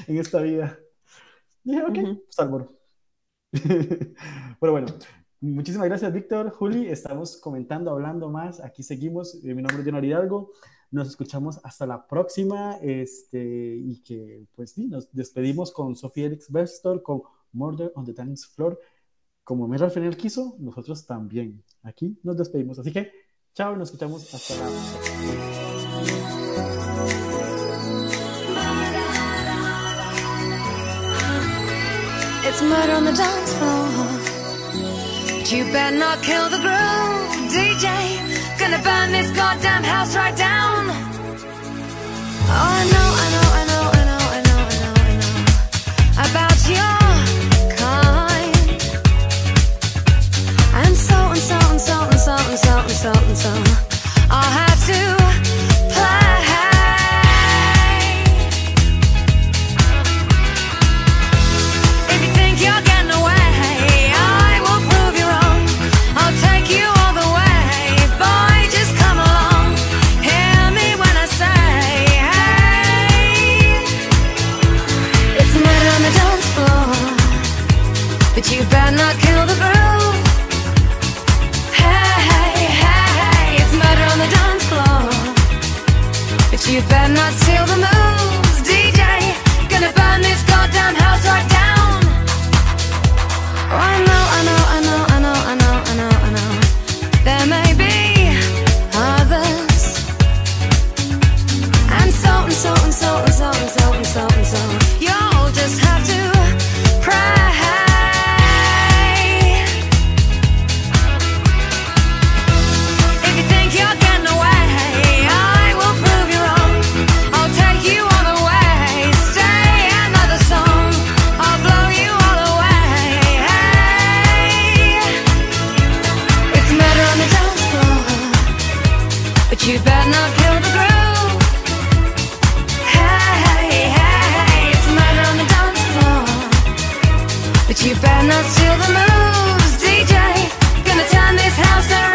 Speaker 4: en, esta vida. Dije, ok, uh Pero bueno, muchísimas gracias, Víctor. Juli, estamos comentando, hablando más. Aquí seguimos. Eh, mi nombre es Leonardo Hidalgo. Nos escuchamos hasta la próxima. Este, y que, pues sí, nos despedimos con Sofía Alex Bestor, con Murder on the Dance Floor. Como Mera al final quiso, nosotros también. Aquí nos despedimos. Así que Chao, nos escuchamos hasta la It's murder on the dance floor. But you better not kill the groove, DJ. Gonna burn this goddamn house right down. Oh, I know, I know, You better not kill the groove. Hey, hey, hey, it's murder on the dance floor. But you better not steal the moves, DJ. Gonna turn this house around.